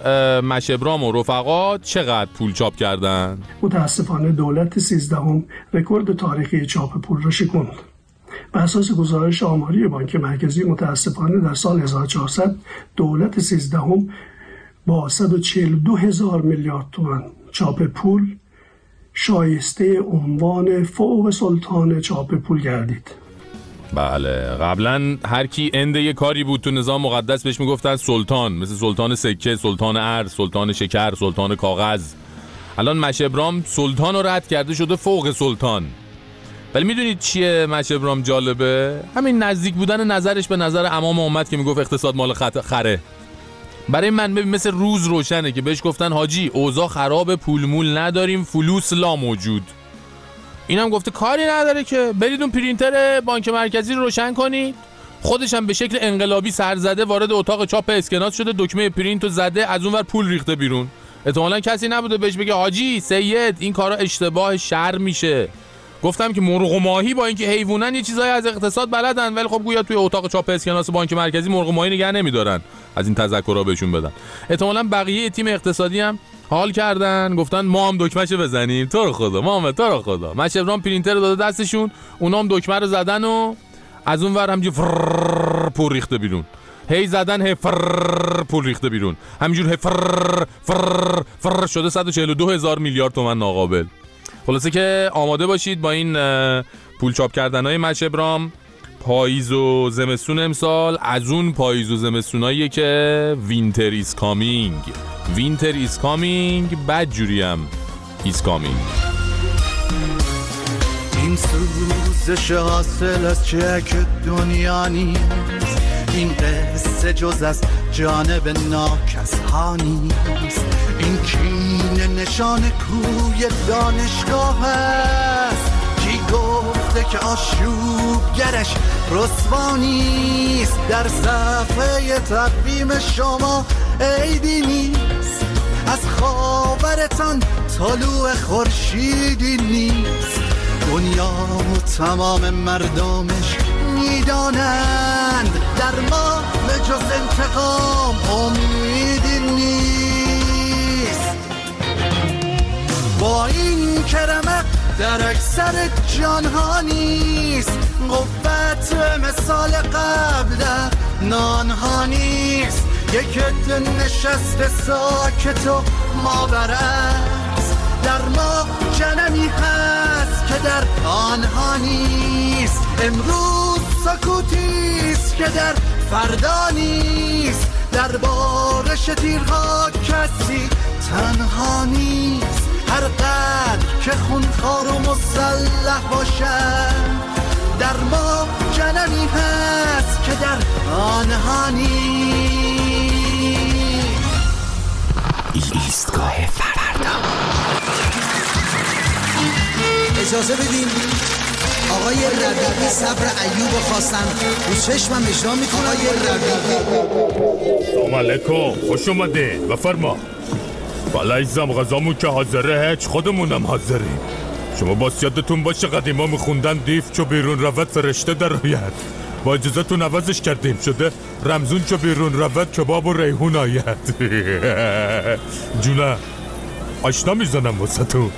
مشبرام و رفقا چقدر پول چاپ کردن؟ متاسفانه دولت سیزدهم رکورد تاریخی چاپ پول را شکوند. بر اساس گزارش آماری بانک مرکزی متاسفانه در سال 1400 دولت سیزدهم با 142 هزار میلیارد تومان چاپ پول شایسته عنوان فوق سلطان چاپ پول گردید. بله. قبلا هر کی اند یه کاری بود تو نظام مقدس بهش می‌گفتن سلطان. مثل سلطان سکه سلطان ارز سلطان شکر سلطان کاغذ. الان مشبرام سلطان رو رد کرده شده فوق سلطان. ولی می‌دونید چیه مشبرام جالبه؟ همین نزدیک بودن نظرش به نظر امام امت که می‌گفت اقتصاد مال خره. برای من مثل روز روشنه که بهش گفتن حاجی اوضاع خراب پولمول نداریم فلوس لا موجود. اینم گفته کاری نداره که برید اون پرینتر بانک مرکزی رو روشن کنید. خودش هم به شکل انقلابی سرزده وارد اتاق چاپ اسکناس شده دکمه پرینت رو زده از اونور پول ریخته بیرون. احتمالا کسی نبوده بهش بگه حاجی سید این کارا اشتباه شر میشه. گفتم که مرغ و ماهی با اینکه حیوانن یه چیزایی از اقتصاد بلدن ولی خب گویا توی اتاق چاپ اسکناس بانک مرکزی مرغ و ماهی نگه نمیدارن. از این تذکرها بهشون بدن. احتمالا بقیه تیم اقتصادی هم حال کردن گفتن ما هم دکمهشو بزنیم. تو رو خدا ما تو رو خدا. مشبران پرینتر داده دستشون اونا هم دکمه رو زدن و از اون ور همجور پر ریخته بیرون. هی زدن هی فر پول ریخته بیرون. همینجور هی فر فر فر شده 142 هزار میلیارد تومن ناقابل. خلاصه که آماده باشید با این پول چاپ کردن های مشبرام پاییز و زمستون امسال از اون پاییز و زمستونایی که winter is coming. winter is coming بد جوریم is coming. این سوزش حاصل از چک دنیا نیست؟ این قصه جز از جانب ناکس ها نیست؟ این کین نشان کوی دانشگاه است. کی گفته که آشوبگرش رسوانیست در صفحه تقویم شما. عیدی نیست از خاورتان طلوع خورشیدی نیست. دنیا و تمام مردمش می‌دانند در ما به جز انتقام امیدی نیست. با این کرمق در اکثر جانها نیست. قوت مثال قبل در نانها نیست. یک نشست ساکت و ماورست در ما جنمی هست که در آنها نیست. امروز سکوتیست که در فردا نیست. در بارش تیرها کسی تنها نیست. هر قدر که خونخوار و مسلح باشد در ما جنمی هست که در آنها نیست. ایستگاه فردا. اجازه بدین آقای ربیعی صبر ایوب خواستن رو چشمم اجرا می‌کنه آقای ربیعی سلام علیکم. خوش اومده بفرما بالا ایزم غذامون که حاضره هیچ خودمونم حاضریم. شما باسیادتون باشه قدیما میخوندن دیف چو بیرون رود فرشته در آید. با اجازتون عوضش کردیم شده رمزون چو بیرون رود کباب و ریحون آید. [laughs] جونه آشنا می‌زنم واسه تو.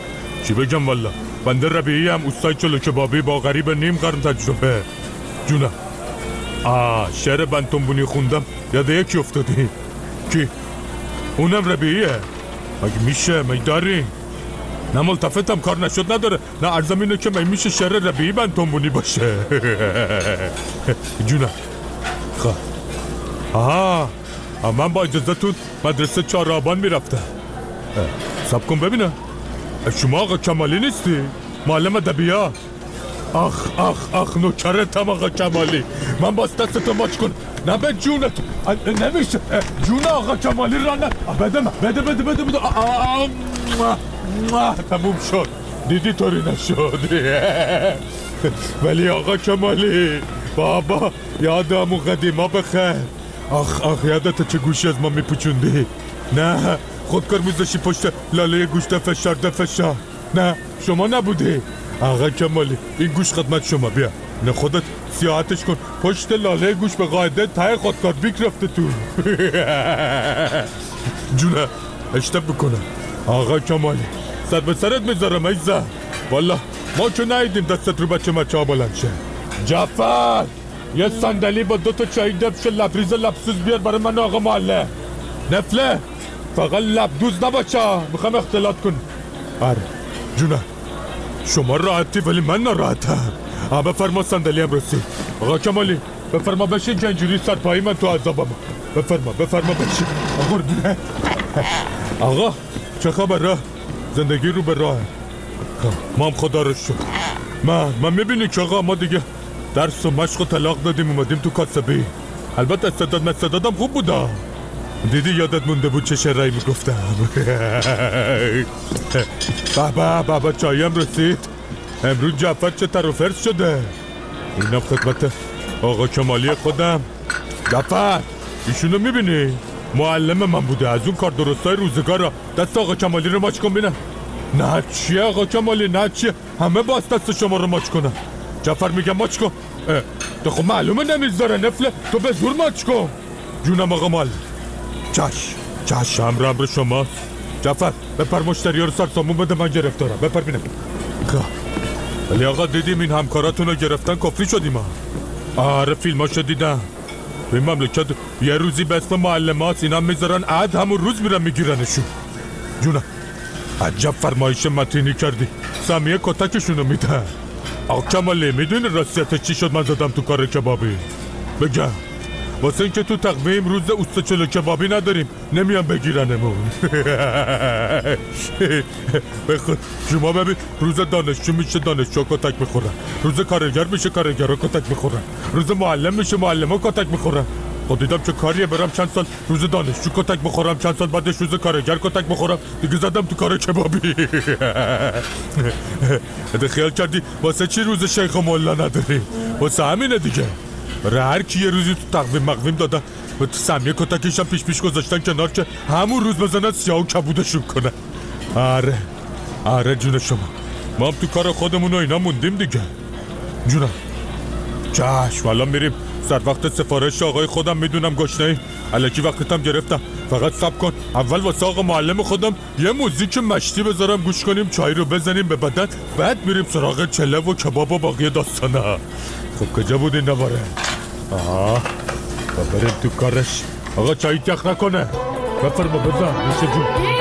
چی بگم والا؟ بنده ربیعی هم اوستای چلو کبابی با غریب نیم قرن تجربه. جونه آه شعر بنتونبونی خوندم یاد یکی افتادی. کی؟ اونم ربیعیه. مگه میشه؟ مگه داری؟ نه ملتفتم کار نشد نداره. نه ارزم اینه که من میشه شعر ربیعی بنتونبونی باشه؟ [laughs] جونه خواه آها. من با اجازتون مدرسه چهار آبان می‌رفتم سب کن ببینم. شما آقا کمالی نیستی؟ معلم ادبیات. آخ آخ آخ نوکرتم آقا کمالی من باز دستتو ماچ کن. نه به جونت. نمیشه. جون آقا کمالی را نه. بده من. بده بده بده بده. تموم شد. دیدی طوری نشد [laughs] ولی آقا کمالی بابا یادمون قدیما بخیر. آخ آخ یادت چه گوشی از ما میپوچوندی؟ نه. خودکار میذاشی پشت لاله گوشت فشار فشار نه شما نبودی. آقا کمالی این گوش خدمت شما بیا. نه خودت سیاحتش کن. پشت لاله گوش به قاعده تای خودکار بیک رفته تو. [laughs] جونه اشتب بکنم آقا کمالی صد به سرت می‌ذارم ایزا والا ما که نایدیم دستت رو بچه مچه ها بلند شه. جفر یه صندلی با دو تا چای دبش لبریز لبسوز بیار برای من آقا معلم. نفله فقط لبدوز نباچه می‌خوام اختلاط کن آره جونه شما راحتی ولی من ناراحتم. بفرما صندلی هم رسید آقا کمالی بفرما بشین که اینجوری سرپایی من تو عذابم. بفرما بفرما بشین. آقا آقا چه خبر راه؟ زندگی رو به راه خب، ما هم خدا رو شد من من می‌بینی که آقا ما دیگه درس و مشق و طلاق دادیم اومدیم تو کاسبی. البته استعداد مستعدادم خوب بودا. دیدی یادت مونده بود چه شرعی می‌گفتم؟ [laughs] بابا بابا چایم رسید. امروز جعفر چه تر و فرس شده؟ اینم خدمت آقا کمالی خودم. جعفر ایشونو می‌بینی؟ معلم من بوده. از اون کار درستای روزگار دست آقا کمالی رو ماچ کن بینم نه چیه آقا کمالی نه چیه همه باز دست شما رو ماچ کنن. جعفر میگم ماچ کن. تو خب معلومه نمی‌ذاره نفله. تو به زور ماچ کن. جونم آقا مال چش چش امر امر شماست جعفر بپر مشتری رو سر سامون بده من گرفتارم بپر بینم. ولی آقا دیدیم این همکاراتون رو گرفتن کفری شدیم ها آره فیلماشو دیدم این مملکت یه روزی به اسم معلمات اینا می‌ذارن عد همون روز میرن میگیرنشون جونم عجب فرمایش متینی کردی سمیه کتکشونو میده آقا کمالی می‌دونی راستیت چی شد من زدم تو کار کبابی بگم واسه اینکه تو تقویم روز اوست چلو کبابی نداریم. نمیان بگیرنمون. [laughs] بخود شما ببین روز دانشجو میشه دانشجو کتک می‌خورن. روز کارگر میشه کارگرها کتک می‌خورن. روز معلم میشه معلم ها کتک می‌خورن. خود دیدم چه کاریه برم چند سال روز دانشجو کتک بخورم چند سال بعدش روز کارگر کتک بخورم. دیگه زدم تو کار کبابی. [laughs] خیال کردی واسه چی روز شیخ و مولا نداری واسه همینه دیگه. برای هر کی یه روزی تو تقویم مقویم دادن و تو سمیه کتکش پیش پیش گذاشتن کنار که همون روز بزنن سیاه و کبودشون کنن. آره آره جون شما. ما هم تو کار خودمون و اینا موندیم دیگه. جونم. چشم الان میریم. سر وقت سفارش آقای خودم می‌دونم گشنه علکی وقتتم گرفتم. فقط سب کن. اول واسه آقا معلم خودم یه موزیک مشتی بذارم گوش کنیم چای رو بزنیم به بدن بعد میریم سراغ چله و کباب و باقی داستانه خب کجا بود این نباره آها و بریم تو کارش. آقا چایی تخ نکنه. بفرما بزن میشه جون.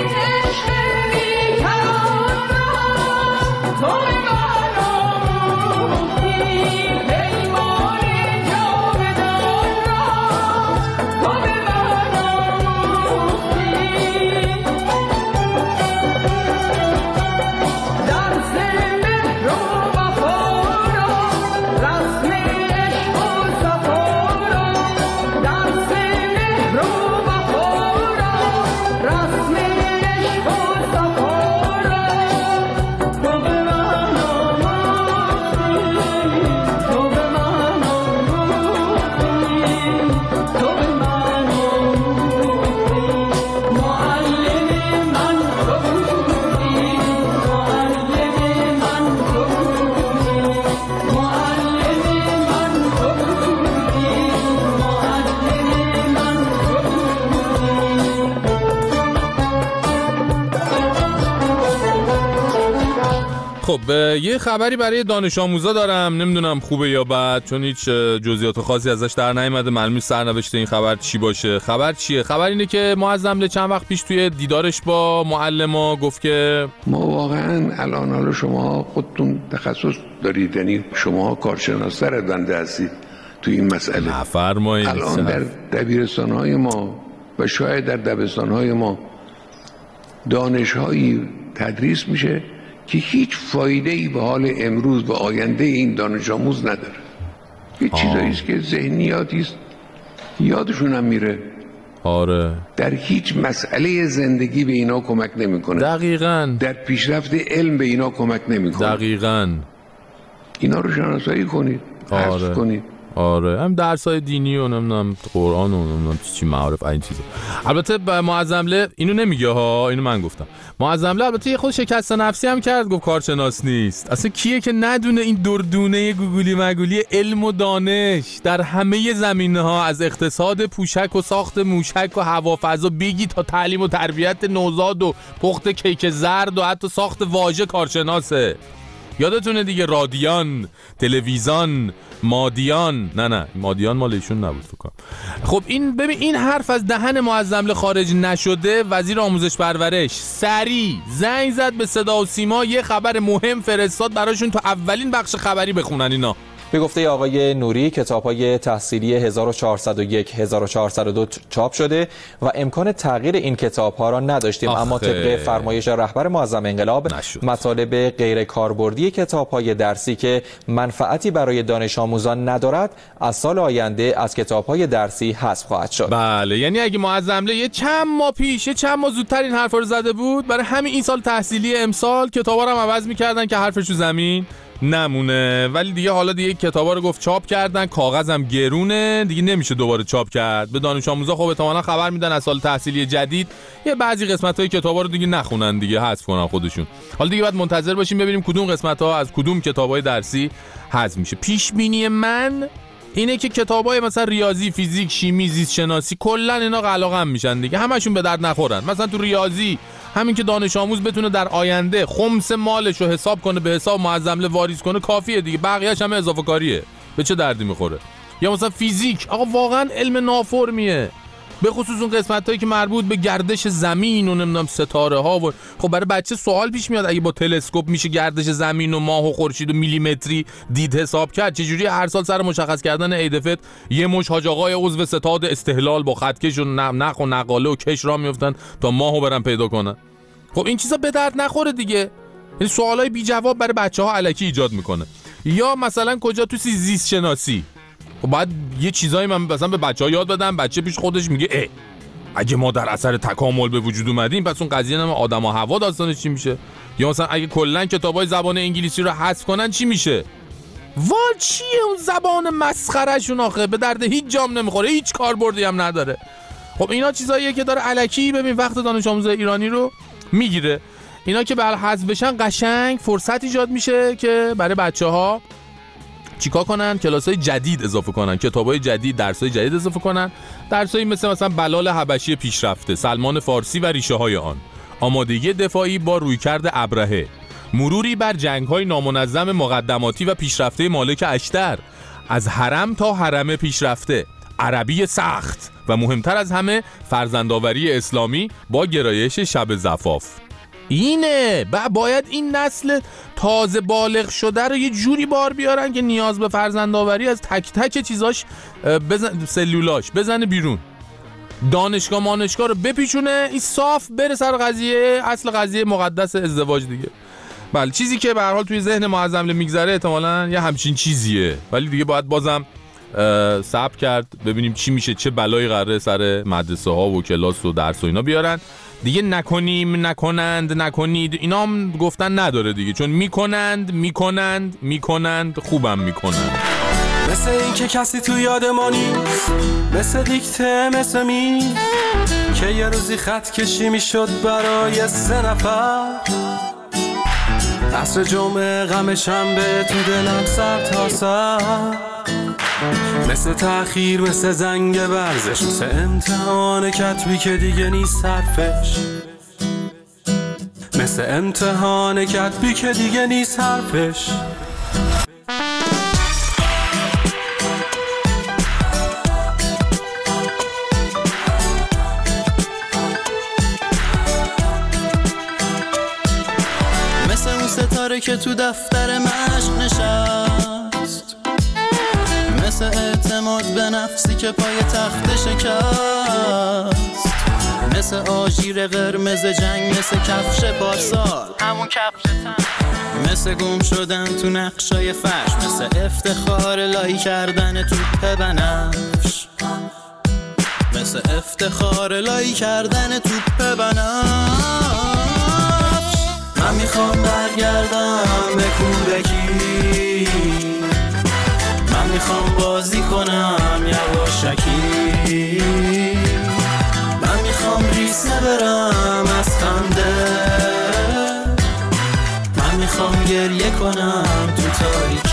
خب یه خبری برای دانش آموزا دارم. نمی‌دونم خوبه یا بد چون هیچ جزئیات خاصی ازش در نیومده. معلوم سرنوشت این خبر چی باشه. خبر چیه؟ خبر اینه که ما از چند وقت پیش توی دیدارش با معلما گفت که ما واقعا الان حالا شما خودتون تخصص دارید یعنی شما کارشناستر بنده هستید توی این مسئله. نفرمایید. الان در دبیرستان های ما و شاید در دبستان های ما دانش هایی تدریس میشه. که هیچ فایده ای به حال امروز و آینده این دانش آموز نداره. یه چیزایی است که ذهنیاتی است. یادشون هم میره. آره. در هیچ مسئله زندگی به اینا کمک نمی‌کنه. دقیقا. در پیشرفت علم به اینا کمک نمی‌کنه. دقیقا. اینا رو شناسایی کنید آره. کنید. آره. هم درس های دینی و نمی‌دونم قرآن و نمی‌دونم چی معارف این چیزا. البته معظمله اینو نمیگه ها اینو من گفتم. معظمله البته یه خود شکست نفسی هم کرد گفت کارشناس نیست. اصلا کیه که ندونه این دردونه گوگلی مگولی علم و دانش در همه زمینه ها از اقتصاد پوشک و ساخت موشک و هوافضا بگی تا تعلیم و تربیت نوزاد و پخت کیک زرد و حتی ساخت واژه کارشناسه. یادتونه دیگه رادیان تلویزیون مادیان. نه نه مادیان مال ایشون نبود فکر خب این ببین این حرف از دهن معظم خارج نشده. وزیر آموزش پرورش سری زنگ زد به صدا و سیما. یه خبر مهم فرستاد براشون تو اولین بخش خبری بخونن اینا. به گفته آقای نوری کتاب های تحصیلی 1401 1402 چاپ شده و امکان تغییر این کتاب ها را نداشتیم. اما طبق فرمایش رهبر معظم انقلاب مطالب غیر کاربردی کتاب های درسی که منفعتی برای دانش آموزان ندارد از سال آینده از کتاب های درسی حذف خواهد شد. بله یعنی اگه معظم یه چند ماه پیش چند ماه زودتر این حرف رو زده بود برای همین این سال تحصیلی امسال کتابا رو هم عوض می‌کردن که حرفش زمین. نمونه. ولی دیگه حالا دیگه کتابا رو گفت چاپ کردن کاغذم گرونه. دیگه نمیشه دوباره چاپ کرد. به دانش آموزا خب احتمالاً خبر میدن از سال تحصیلی جدید. یه بعضی قسمت های کتابا رو دیگه نخونن دیگه حذف کنن خودشون. حالا دیگه باید منتظر باشیم ببینیم کدوم قسمت ها از کدوم کتابای درسی حذف میشه. پیش بینی من اینه که کتابای مثلا ریاضی فیزیک شیمی زیست شناسی کلا اینا قلاقم میشن دیگه. همشون به درد نخورن. مثلا تو ریاضی همین که دانش آموز بتونه در آینده خمس مالش رو حساب کنه به حساب معظمله واریز کنه کافیه دیگه. بقیه‌اش همه اضافه کاریه به چه دردی می‌خوره؟ یا مثلا فیزیک. آقا واقعا علم نافرمیه. به خصوص اون قسمت هایی که مربوط به گردش زمین و نمی‌دونم ستاره ها و خب برای بچه سوال پیش میاد اگه با تلسکوپ میشه گردش زمین و ماه و خورشید و میلیمتری دید حساب کرد چجوری هر سال سر مشخص کردن ایدفت یه مش حاج آقای عضو ستاد استهلال با خطکش و نخ و نقاله و کش را میفتن تا ماهو برن پیدا کنن؟ خب این چیزا به درد نخوره دیگه. این سوالای بی جواب برای بچه ها ایجاد می‌کنه. یا مثلا کجا تو زیست شناسی خب بعد یه چیزایی من مثلا به بچه ها یاد بدم بچه پیش خودش میگه اه اگه ما در اثر تکامل به وجود اومدیم پس اون قضیه نم آدم و هوا داستانش چی میشه؟ یا مثلا اگه کلا کتابای زبان انگلیسی رو حذف کنن چی میشه؟ وال چیه اون زبان مسخرهشون آخه؟ به درد هیچ جام نمی‌خوره هیچ کاربردی هم نداره. خب اینا چیزاییه که داره علکی ببین وقت دانش آموز ایرانی رو می‌گیره. اینا که بر حذف بشن قشنگ فرصت ایجاد میشه که برای بچه ها چیکار کنن؟ کلاس های جدید اضافه کنن کتاب های جدید درس های جدید اضافه کنن. درس های مثل مثلا بلال حبشی پیشرفته سلمان فارسی و ریشه های آن. آمادگی دفاعی با رویکرد ابرهه. مروری بر جنگ های نامنظم مقدماتی و پیشرفته مالک اشتر. از حرم تا حرم پیشرفته. عربی سخت. و مهمتر از همه فرزندآوری اسلامی با گرایش شب زفاف. اینه. با باید این نسل تازه بالغ شده رو یه جوری بار بیارن که نیاز به فرزندآوری از تک تک چیزاش بزن سلولاش بزنه بیرون. دانشگاه مانشگاه رو بپیچونه. این صاف بره سر قضیه اصل قضیه مقدس ازدواج دیگه. بله چیزی که به حال توی ذهن معظم میگذره احتمالاً یه همچین چیزیه. ولی دیگه باید بازم صبر کرد ببینیم چی میشه چه بلایی قراره سر مدرسه ها و کلاس و درس و اینا بیارن. دیگه نکنیم نکنند نکنید. اینا هم گفتن نداره دیگه. چون می‌کنند می‌کنند می‌کنند خوبم می‌کنند. مثل این که کسی تو یاد ما نیست مثل دیکته مثل می که یه روزی خط کشی می‌شد برای سه نفر. عصر جمعه غم شنبه تو دلم سر تا سر. مثل تأخیر مثل زنگ برزش مثل امتحان کتبی که دیگه نیست حرفش. مثل امتحان کتبی که دیگه نیست حرفش. مثل اون ستاره که تو دفتر مشق نشست. نفسی که پای تخت شکست. مثل آژیر قرمز جنگ مثل کفش پارسال همون کفش مثل گم شدن تو نقشای فرش مثل افتخار لایی کردن توپ بنفش مثل افتخار لایی کردن توپ بنفش من می‌خوام برگردم به کودکی. می‌خوام بازی کنم یواشکی. من می‌خوام ریس برم از خنده. من می‌خوام گریه کنم تو تاریکی.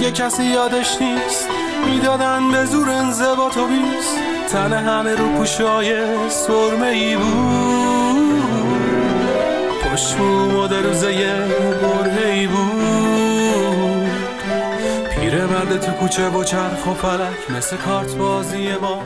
دیگه کسی یادش نیست. می‌دادن به زور انزباط و بیست تن همه رو پوشای سرمه ای بود خوشمو در روزه برهی بود. پیره مرد تو کوچه و چرخ و فلک مثل کارت بازی ما.